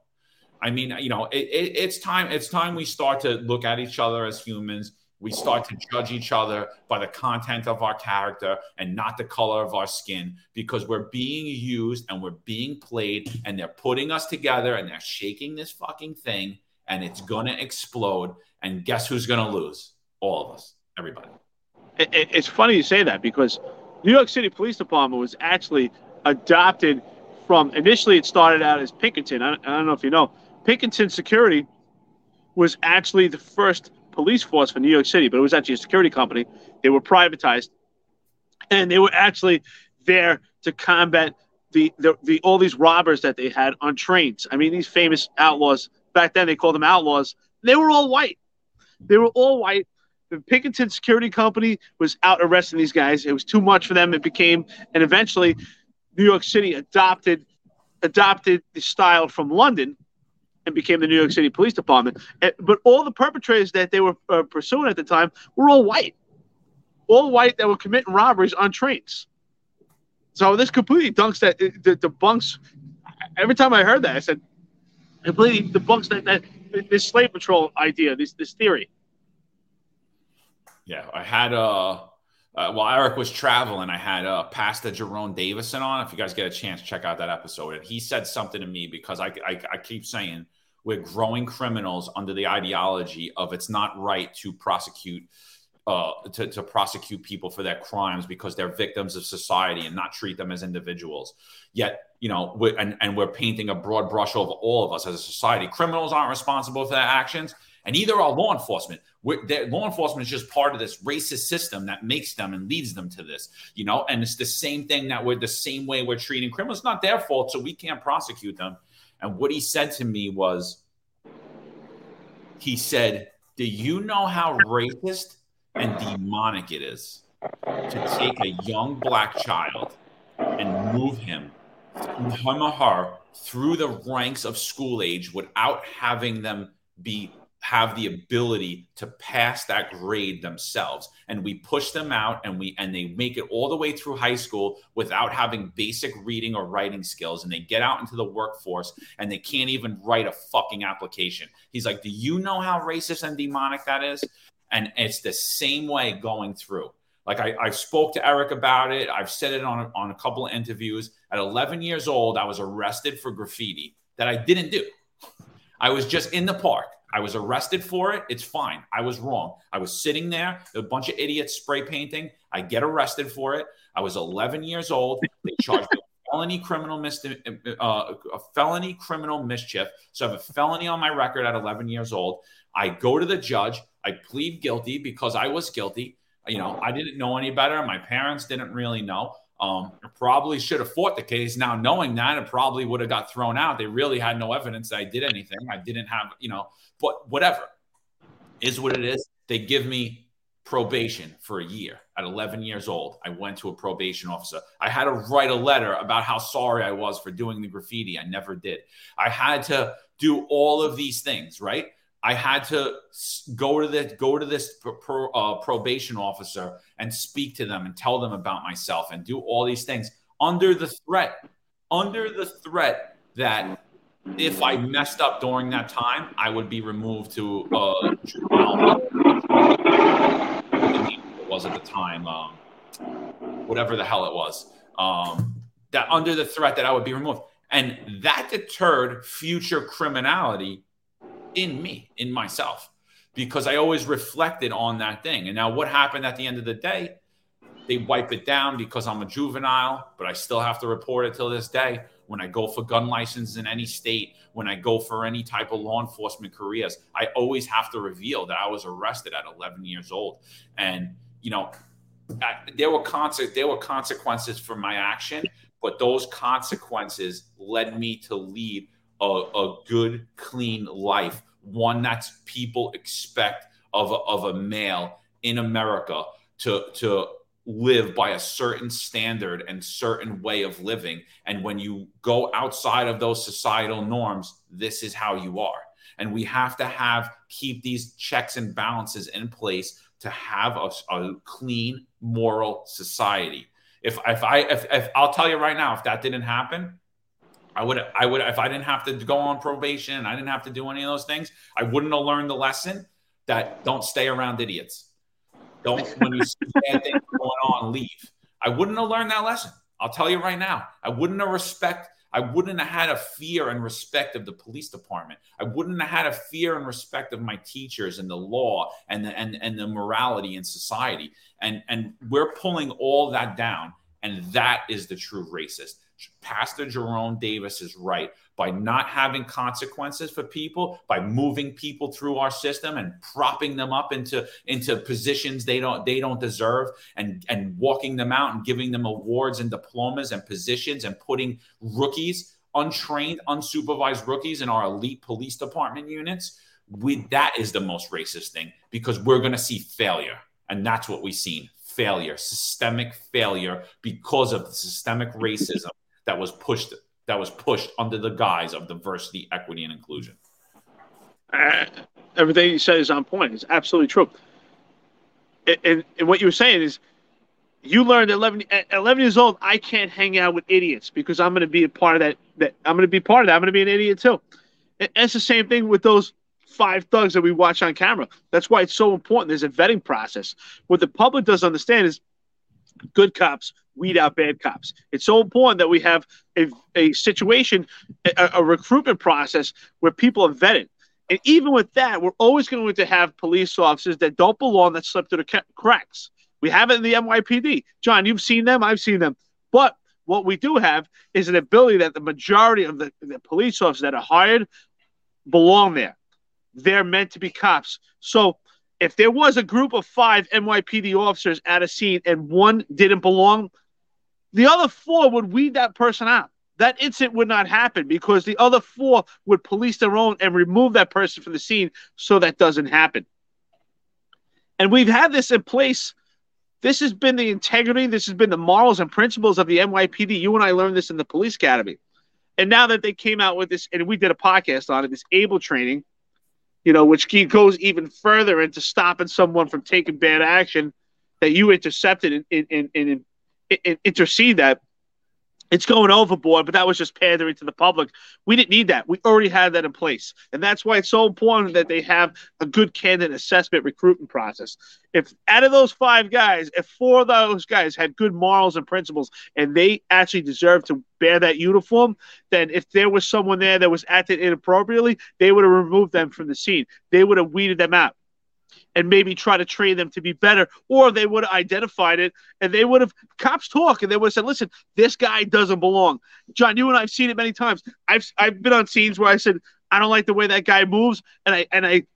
I mean, you know, it, it, it's time. It's time we start to look at each other as humans we start to judge each other by the content of our character and not the color of our skin because we're being used and we're being played and they're putting us together and they're shaking this fucking thing and it's going to explode. And guess who's going to lose? All of us, everybody. It's funny you say that because New York City Police Department was actually adopted from initially it started out as Pinkerton. I don't know if you know. Pinkerton Security was actually the first police force for New York City, but it was actually a security company. They were privatized, and they were actually there to combat the, the, the all these robbers that they had on trains. I mean, these famous outlaws. Back then, they called them outlaws. They were all white. They were all white. The Pinkerton Security Company was out arresting these guys. It was too much for them. It became, and eventually, New York City adopted adopted the style from London and became the New York City Police Department. But all the perpetrators that they were uh, pursuing at the time were all white. all white that were committing robberies on trains. So this completely dunks that the bunks. Every time I heard that, I said, completely debunks that that this slave patrol idea, this this theory. Yeah, I had uh, uh while Eric was traveling, I had uh Pastor Jerome Davison on. If you guys get a chance, check out that episode. And he said something to me because I I, I keep saying we're growing criminals under the ideology of it's not right to prosecute uh, to, to prosecute people for their crimes because they're victims of society and not treat them as individuals. Yet, you know, we're, and, and we're painting a broad brush over all of us as a society. Criminals aren't responsible for their actions, and either are law enforcement. law enforcement is just part of this racist system that makes them and leads them to this, you know. And it's the same thing that we're the same way we're treating criminals. It's not their fault, so we can't prosecute them. And what he said to me was, he said, "Do you know how racist?" and demonic it is to take a young black child and move him, her, through the ranks of school age without having them be have the ability to pass that grade themselves and we push them out and we and they make it all the way through high school without having basic reading or writing skills and they get out into the workforce and they can't even write a fucking application he's like do you know how racist and demonic that is and it's the same way going through. Like I, I spoke to Eric about it. I've said it on, on a couple of interviews. At 11 years old, I was arrested for graffiti that I didn't do. I was just in the park. I was arrested for it. It's fine. I was wrong. I was sitting there, a bunch of idiots spray painting. I get arrested for it. I was 11 years old. They charged me felony criminal mis- uh, a felony criminal mischief. So I have a felony on my record at 11 years old. I go to the judge. I plead guilty because I was guilty. You know, I didn't know any better. My parents didn't really know. Um, probably should have fought the case. Now, knowing that, it probably would have got thrown out. They really had no evidence that I did anything. I didn't have, you know, but whatever is what it is. They give me probation for a year at 11 years old. I went to a probation officer. I had to write a letter about how sorry I was for doing the graffiti. I never did. I had to do all of these things, right? I had to go to the go to this pro, uh, probation officer and speak to them and tell them about myself and do all these things under the threat, under the threat that if I messed up during that time, I would be removed to uh. It was at the time, um, whatever the hell it was. Um, that under the threat that I would be removed, and that deterred future criminality in me, in myself, because I always reflected on that thing. And now, what happened at the end of the day? They wipe it down because I'm a juvenile, but I still have to report it till this day. When I go for gun licenses in any state, when I go for any type of law enforcement careers, I always have to reveal that I was arrested at 11 years old. And, you know, I, there were conse- there were consequences for my action, but those consequences led me to lead a, a good, clean life, one that people expect of a, of a male in America to to live by a certain standard and certain way of living. And when you go outside of those societal norms, this is how you are. And we have to have keep these checks and balances in place to have a, a clean, moral society. If if I if, if I'll tell you right now, if that didn't happen, I would, I would, if I didn't have to go on probation, I didn't have to do any of those things, I wouldn't have learned the lesson that don't stay around idiots. Don't, when you see bad things going on, leave. I wouldn't have learned that lesson. I'll tell you right now. I wouldn't have respect. I wouldn't have had a fear and respect of the police department. I wouldn't have had a fear and respect of my teachers and the law and the and, and the morality in society. And and we're pulling all that down. And that is the true racist. Pastor Jerome Davis is right. By not having consequences for people, by moving people through our system and propping them up into, into positions they don't they don't deserve and, and walking them out and giving them awards and diplomas and positions and putting rookies, untrained, unsupervised rookies in our elite police department units, we, that is the most racist thing because we're going to see failure. And that's what we've seen failure, systemic failure because of the systemic racism that was pushed that was pushed under the guise of diversity, equity, and inclusion. Uh, everything you said is on point. It's absolutely true. and, and what you were saying is you learned at 11, at 11 years old, I can't hang out with idiots because I'm going to be a part of that. That I'm going to be part of that. I'm going to be an idiot too. And it's the same thing with those five thugs that we watch on camera. That's why it's so important. There's a vetting process. What the public doesn't understand is good cops weed out bad cops. It's so important that we have a, a situation, a, a recruitment process where people are vetted. And even with that, we're always going to have police officers that don't belong that slip through the cracks. We have it in the NYPD. John, you've seen them, I've seen them. But what we do have is an ability that the majority of the, the police officers that are hired belong there. They're meant to be cops. So if there was a group of five NYPD officers at a scene and one didn't belong, the other four would weed that person out. That incident would not happen because the other four would police their own and remove that person from the scene so that doesn't happen. And we've had this in place this has been the integrity, this has been the morals and principles of the NYPD. You and I learned this in the police academy. And now that they came out with this, and we did a podcast on it, this ABLE training, you know, which goes even further into stopping someone from taking bad action that you intercepted and, and, and, and intercede that it's going overboard, but that was just pandering to the public. We didn't need that. We already had that in place. And that's why it's so important that they have a good candidate assessment recruitment process. If out of those five guys, if four of those guys had good morals and principles and they actually deserve to bear that uniform, then if there was someone there that was acting inappropriately, they would have removed them from the scene. They would have weeded them out and maybe try to train them to be better, or they would have identified it and they would have cops talk and they would have said, "Listen, this guy doesn't belong." John, you and I've seen it many times. I've I've been on scenes where I said, "I don't like the way that guy moves," and I and I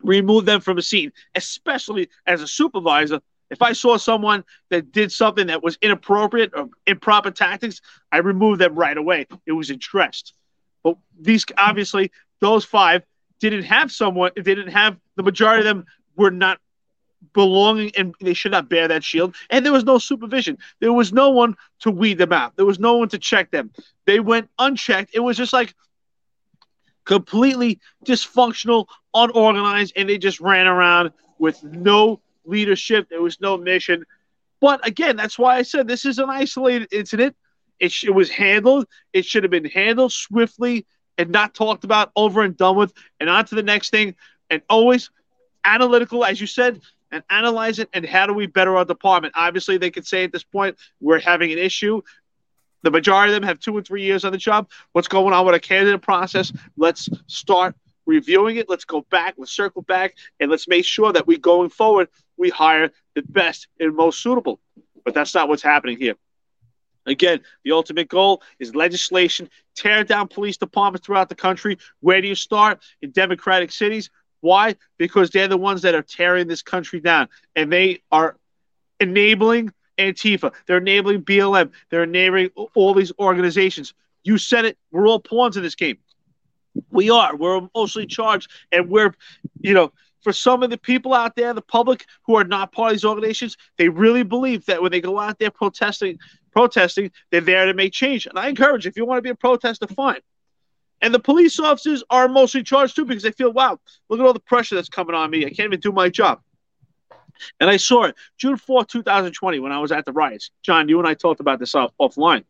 remove them from a scene, especially as a supervisor. If I saw someone that did something that was inappropriate or improper tactics, I removed them right away. It was addressed. But these obviously those five didn't have someone. They didn't have the majority of them were not belonging and they should not bear that shield. And there was no supervision. There was no one to weed them out. There was no one to check them. They went unchecked. It was just like completely dysfunctional, unorganized, and they just ran around with no leadership. There was no mission. But again, that's why I said this is an isolated incident. It, sh- it was handled. It should have been handled swiftly and not talked about, over and done with, and on to the next thing. And always analytical, as you said, and analyze it. And how do we better our department? Obviously, they could say at this point we're having an issue. The majority of them have two or three years on the job. What's going on with a candidate process? Let's start reviewing it. Let's go back. Let's circle back, and let's make sure that we going forward we hire the best and most suitable. But that's not what's happening here. Again, the ultimate goal is legislation, tear down police departments throughout the country. Where do you start? In democratic cities. Why? Because they're the ones that are tearing this country down, and they are enabling Antifa. They're enabling BLM. They're enabling all these organizations. You said it. We're all pawns in this game. We are. We're mostly charged, and we're, you know, for some of the people out there, the public who are not part of these organizations, they really believe that when they go out there protesting, protesting, they're there to make change. And I encourage, if you want to be a protester, fine. And the police officers are mostly charged too because they feel, wow, look at all the pressure that's coming on me. I can't even do my job. And I saw it June 4th, 2020, when I was at the riots. John, you and I talked about this off- offline.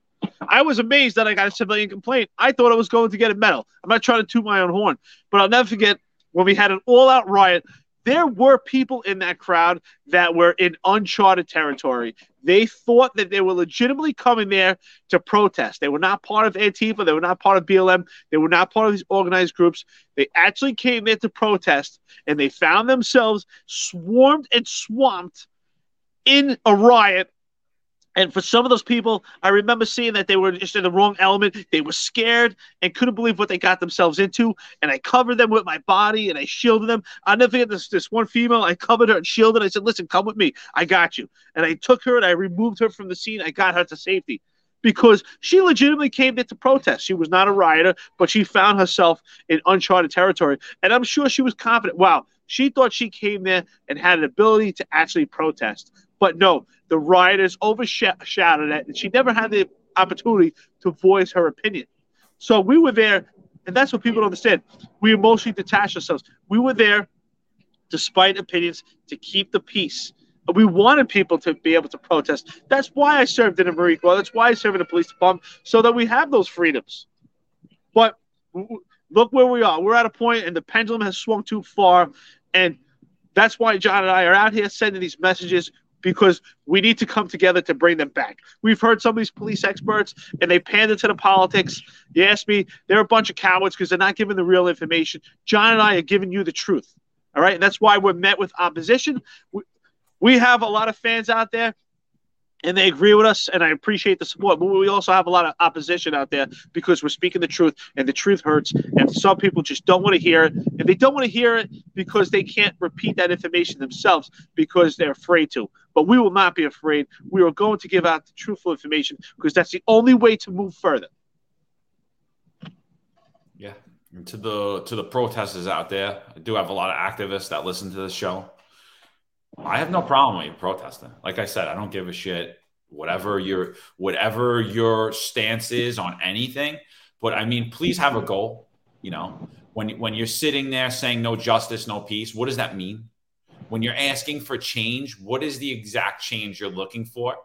I was amazed that I got a civilian complaint. I thought I was going to get a medal. I'm not trying to toot my own horn, but I'll never forget when we had an all out riot there were people in that crowd that were in uncharted territory. They thought that they were legitimately coming there to protest. They were not part of Antifa. They were not part of BLM. They were not part of these organized groups. They actually came there to protest, and they found themselves swarmed and swamped in a riot and for some of those people, I remember seeing that they were just in the wrong element. They were scared and couldn't believe what they got themselves into. And I covered them with my body and I shielded them. I'll never forget this, this one female. I covered her and shielded. I said, Listen, come with me. I got you. And I took her and I removed her from the scene. I got her to safety because she legitimately came there to protest. She was not a rioter, but she found herself in uncharted territory. And I'm sure she was confident. Wow, she thought she came there and had an ability to actually protest. But no, the rioters overshadowed it, and she never had the opportunity to voice her opinion. So we were there, and that's what people don't understand. We emotionally detached ourselves. We were there, despite opinions, to keep the peace. We wanted people to be able to protest. That's why I served in the Marine Corps. That's why I served in the police department, so that we have those freedoms. But look where we are. We're at a point, and the pendulum has swung too far. And that's why John and I are out here sending these messages because we need to come together to bring them back. We've heard some of these police experts and they pander to the politics. You ask me, they're a bunch of cowards because they're not giving the real information. John and I are giving you the truth. All right. And that's why we're met with opposition. We, we have a lot of fans out there and they agree with us, and I appreciate the support. But we also have a lot of opposition out there because we're speaking the truth, and the truth hurts. And some people just don't want to hear it, and they don't want to hear it because they can't repeat that information themselves because they're afraid to. But we will not be afraid. We are going to give out the truthful information because that's the only way to move further. Yeah, and to the to the protesters out there, I do have a lot of activists that listen to the show I have no problem with you protesting. Like I said, I don't give a shit whatever your whatever your stance is on anything. But I mean, please have a goal. You know, when when you're sitting there saying no justice, no peace, what does that mean? When you're asking for change, what is the exact change you're looking for?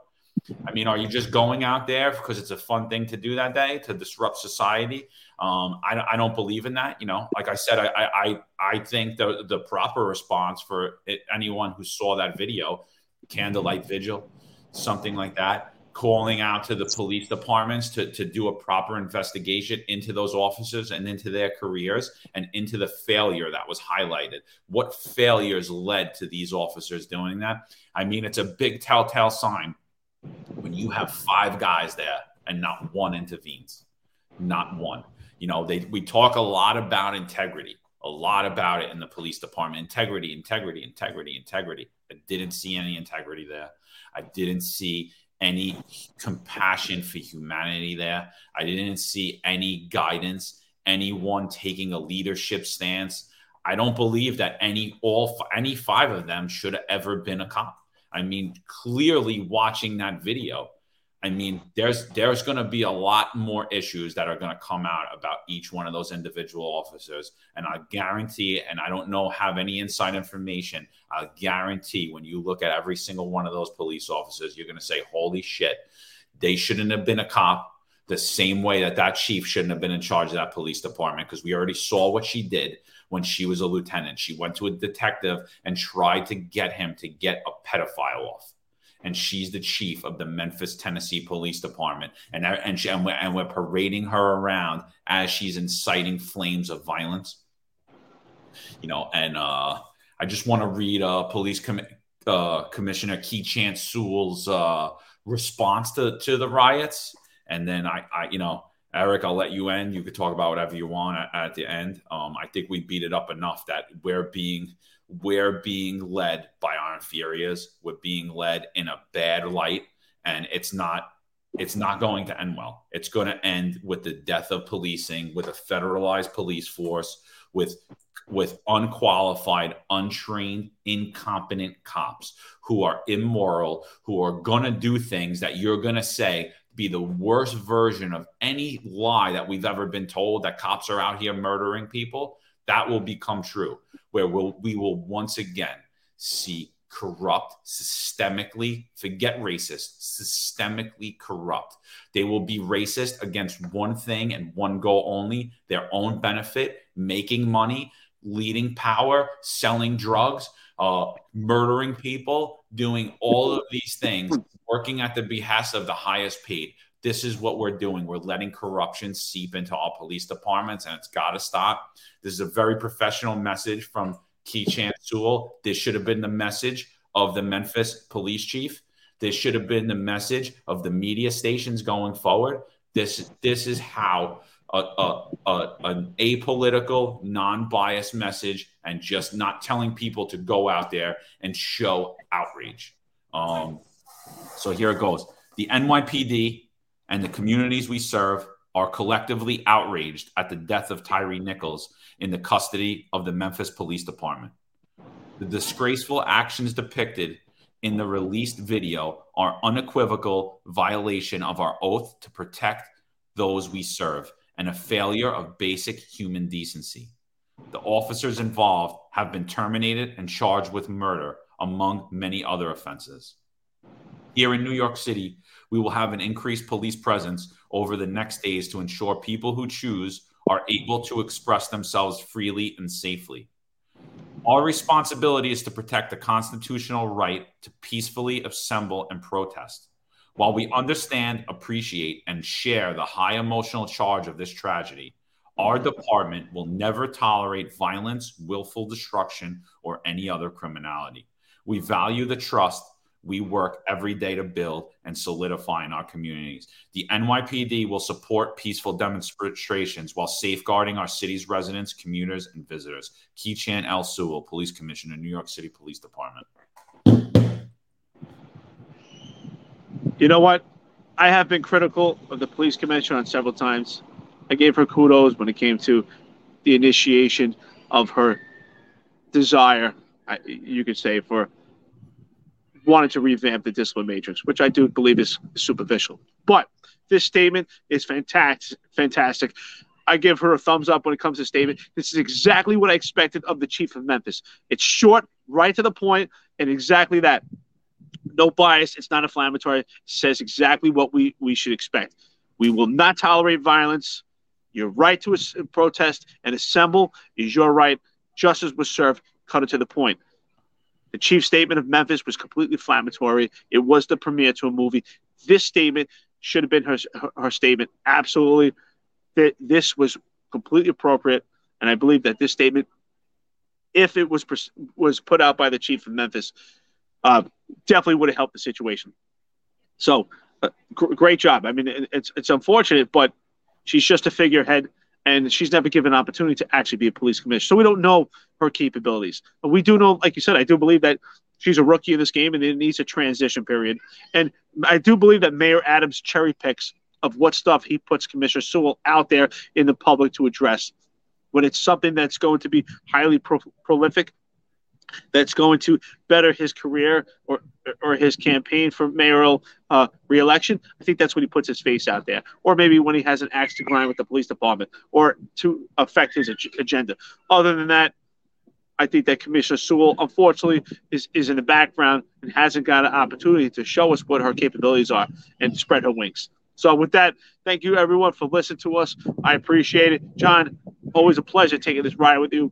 I mean, are you just going out there because it's a fun thing to do that day to disrupt society? Um, I, I don't believe in that. You know, like I said, I I I think the the proper response for it, anyone who saw that video, candlelight vigil, something like that, calling out to the police departments to to do a proper investigation into those officers and into their careers and into the failure that was highlighted. What failures led to these officers doing that? I mean, it's a big telltale sign when you have five guys there and not one intervenes, not one. You know, they we talk a lot about integrity, a lot about it in the police department. Integrity, integrity, integrity, integrity. I didn't see any integrity there. I didn't see any compassion for humanity there. I didn't see any guidance, anyone taking a leadership stance. I don't believe that any all any five of them should have ever been a cop. I mean, clearly watching that video, I mean, there's there's going to be a lot more issues that are going to come out about each one of those individual officers, and I guarantee, and I don't know have any inside information. I guarantee when you look at every single one of those police officers, you're going to say, "Holy shit, they shouldn't have been a cop." The same way that that chief shouldn't have been in charge of that police department because we already saw what she did when she was a lieutenant. She went to a detective and tried to get him to get a pedophile off and she's the chief of the Memphis, Tennessee Police Department, and and, she, and, we're, and we're parading her around as she's inciting flames of violence. You know, and uh, I just want to read uh, Police Com- uh, Commissioner Keechant Sewell's uh, response to to the riots, and then I, I, you know, Eric, I'll let you end. You could talk about whatever you want at, at the end. Um, I think we beat it up enough that we're being we're being led by our inferiors. We're being led in a bad light, and it's not it's not going to end well. It's going to end with the death of policing, with a federalized police force, with with unqualified, untrained, incompetent cops who are immoral, who are going to do things that you're going to say be the worst version of any lie that we've ever been told that cops are out here murdering people that will become true, where we'll, we will once again see corrupt, systemically, forget racist, systemically corrupt. They will be racist against one thing and one goal only their own benefit, making money, leading power, selling drugs, uh, murdering people, doing all of these things, working at the behest of the highest paid. This is what we're doing. We're letting corruption seep into all police departments, and it's got to stop. This is a very professional message from Keechant Sewell. This should have been the message of the Memphis police chief. This should have been the message of the media stations going forward. This this is how a, a, a, an apolitical, non-biased message, and just not telling people to go out there and show outrage. Um, so here it goes. The NYPD and the communities we serve are collectively outraged at the death of Tyree Nichols in the custody of the Memphis Police Department. The disgraceful actions depicted in the released video are unequivocal violation of our oath to protect those we serve and a failure of basic human decency. The officers involved have been terminated and charged with murder among many other offenses. Here in New York City, we will have an increased police presence over the next days to ensure people who choose are able to express themselves freely and safely. Our responsibility is to protect the constitutional right to peacefully assemble and protest. While we understand, appreciate, and share the high emotional charge of this tragedy, our department will never tolerate violence, willful destruction, or any other criminality. We value the trust we work every day to build and solidify in our communities. The NYPD will support peaceful demonstrations while safeguarding our city's residents, commuters, and visitors. Keechant L. Sewell, Police Commissioner, New York City Police Department. You know what? I have been critical of the police commissioner on several times. I gave her kudos when it came to the initiation of her desire, you could say, for wanting to revamp the discipline matrix, which I do believe is superficial. But this statement is fantastic. Fantastic. I give her a thumbs up when it comes to statement. This is exactly what I expected of the chief of Memphis. It's short, right to the point, and exactly that. No bias. It's not inflammatory. It says exactly what we, we should expect. We will not tolerate violence. Your right to protest and assemble is your right. Justice was served. Cut it to the point. The chief statement of Memphis was completely inflammatory. It was the premiere to a movie. This statement should have been her, her, her statement. Absolutely. This was completely appropriate. And I believe that this statement, if it was was put out by the chief of Memphis, uh, definitely would have helped the situation. So, uh, gr- great job. I mean, it, it's it's unfortunate, but she's just a figurehead and she's never given an opportunity to actually be a police commissioner. So we don't know her capabilities. But we do know, like you said, I do believe that she's a rookie in this game and it needs a transition period. And I do believe that Mayor Adams cherry picks of what stuff he puts Commissioner Sewell out there in the public to address. When it's something that's going to be highly pro- prolific, that's going to better his career or or his campaign for mayoral uh, reelection, I think that's when he puts his face out there. Or maybe when he has an axe to grind with the police department or to affect his ag- agenda. Other than that, I think that Commissioner Sewell, unfortunately, is, is in the background and hasn't got an opportunity to show us what her capabilities are and spread her wings. So, with that, thank you everyone for listening to us. I appreciate it. John, always a pleasure taking this ride with you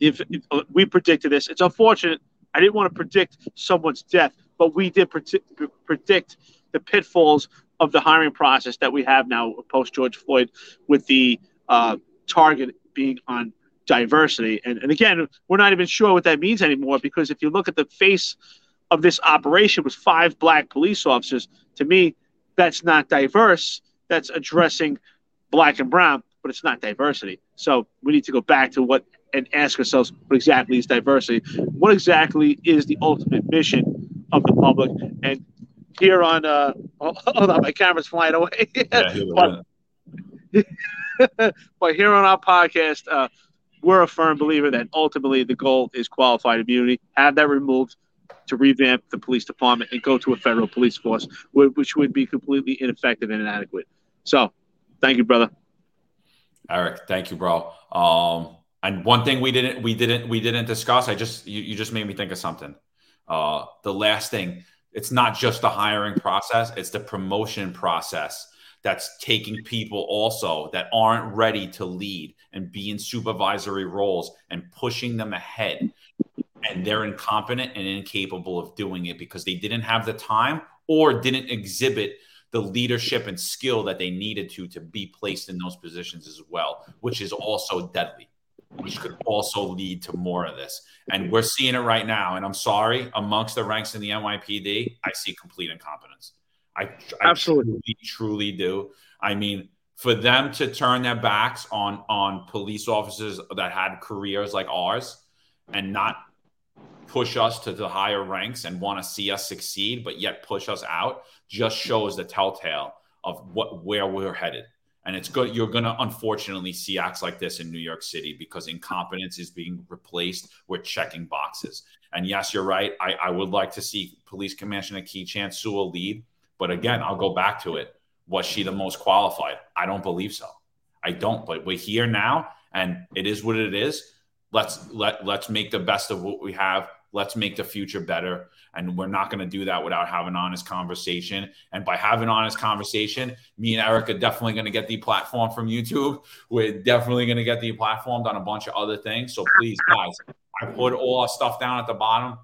if, if uh, we predicted this, it's unfortunate. I didn't want to predict someone's death, but we did predict, predict the pitfalls of the hiring process that we have now post George Floyd, with the uh, target being on diversity. And, and again, we're not even sure what that means anymore because if you look at the face of this operation with five black police officers, to me, that's not diverse. That's addressing black and brown, but it's not diversity. So we need to go back to what and ask ourselves what exactly is diversity? What exactly is the ultimate mission of the public? And here on, uh, hold on, my camera's flying away. Yeah, but, but, here on our podcast, uh, we're a firm believer that ultimately the goal is qualified immunity. Have that removed to revamp the police department and go to a federal police force, which would be completely ineffective and inadequate. So, thank you, brother. Eric, thank you, bro. Um, and one thing we didn't we didn't we didn't discuss. I just you, you just made me think of something. Uh, the last thing, it's not just the hiring process; it's the promotion process that's taking people also that aren't ready to lead and be in supervisory roles and pushing them ahead and they're incompetent and incapable of doing it because they didn't have the time or didn't exhibit the leadership and skill that they needed to to be placed in those positions as well which is also deadly which could also lead to more of this. And we're seeing it right now. And I'm sorry, amongst the ranks in the NYPD, I see complete incompetence. I, I absolutely truly, truly do. I mean, for them to turn their backs on on police officers that had careers like ours and not push us to the higher ranks and want to see us succeed, but yet push us out, just shows the telltale of what where we're headed. And it's good. You're going to unfortunately see acts like this in New York City because incompetence is being replaced with checking boxes. And yes, you're right. I, I would like to see Police Commissioner Keechant Sewell lead. But again, I'll go back to it. Was she the most qualified? I don't believe so. I don't. But we're here now, and it is what it is. Let's let let's make the best of what we have. Let's make the future better. And we're not going to do that without having honest conversation. And by having honest conversation, me and Eric are definitely going to get the platform from YouTube. We're definitely going to get the platformed on a bunch of other things. So please, guys, I put all our stuff down at the bottom.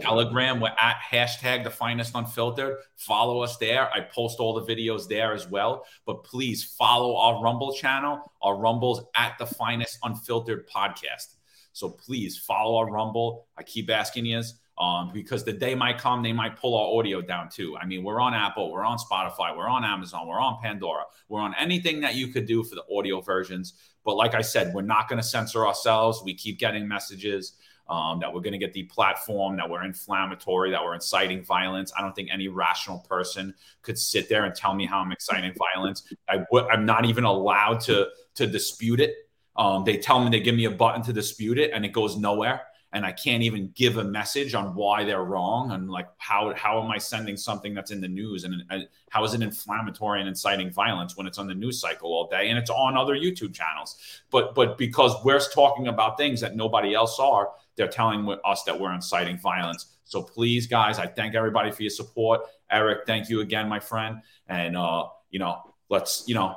Telegram, we're at hashtag the finest unfiltered. Follow us there. I post all the videos there as well. But please follow our Rumble channel. Our Rumble's at the finest unfiltered podcast. So please follow our Rumble. I keep asking you um, because the day might come, they might pull our audio down too. I mean, we're on Apple, we're on Spotify, we're on Amazon, we're on Pandora, we're on anything that you could do for the audio versions. But like I said, we're not going to censor ourselves. We keep getting messages um, that we're going to get the platform, that we're inflammatory, that we're inciting violence. I don't think any rational person could sit there and tell me how I'm inciting violence. I w- I'm not even allowed to to dispute it. Um, they tell me they give me a button to dispute it, and it goes nowhere. And I can't even give a message on why they're wrong and like how how am I sending something that's in the news and, and how is it inflammatory and inciting violence when it's on the news cycle all day and it's on other YouTube channels. But but because we're talking about things that nobody else are, they're telling us that we're inciting violence. So please, guys, I thank everybody for your support. Eric, thank you again, my friend. And uh, you know, let's you know,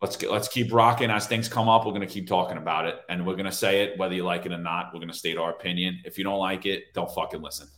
let's let's keep rocking as things come up. We're gonna keep talking about it, and we're gonna say it whether you like it or not. We're gonna state our opinion. If you don't like it, don't fucking listen.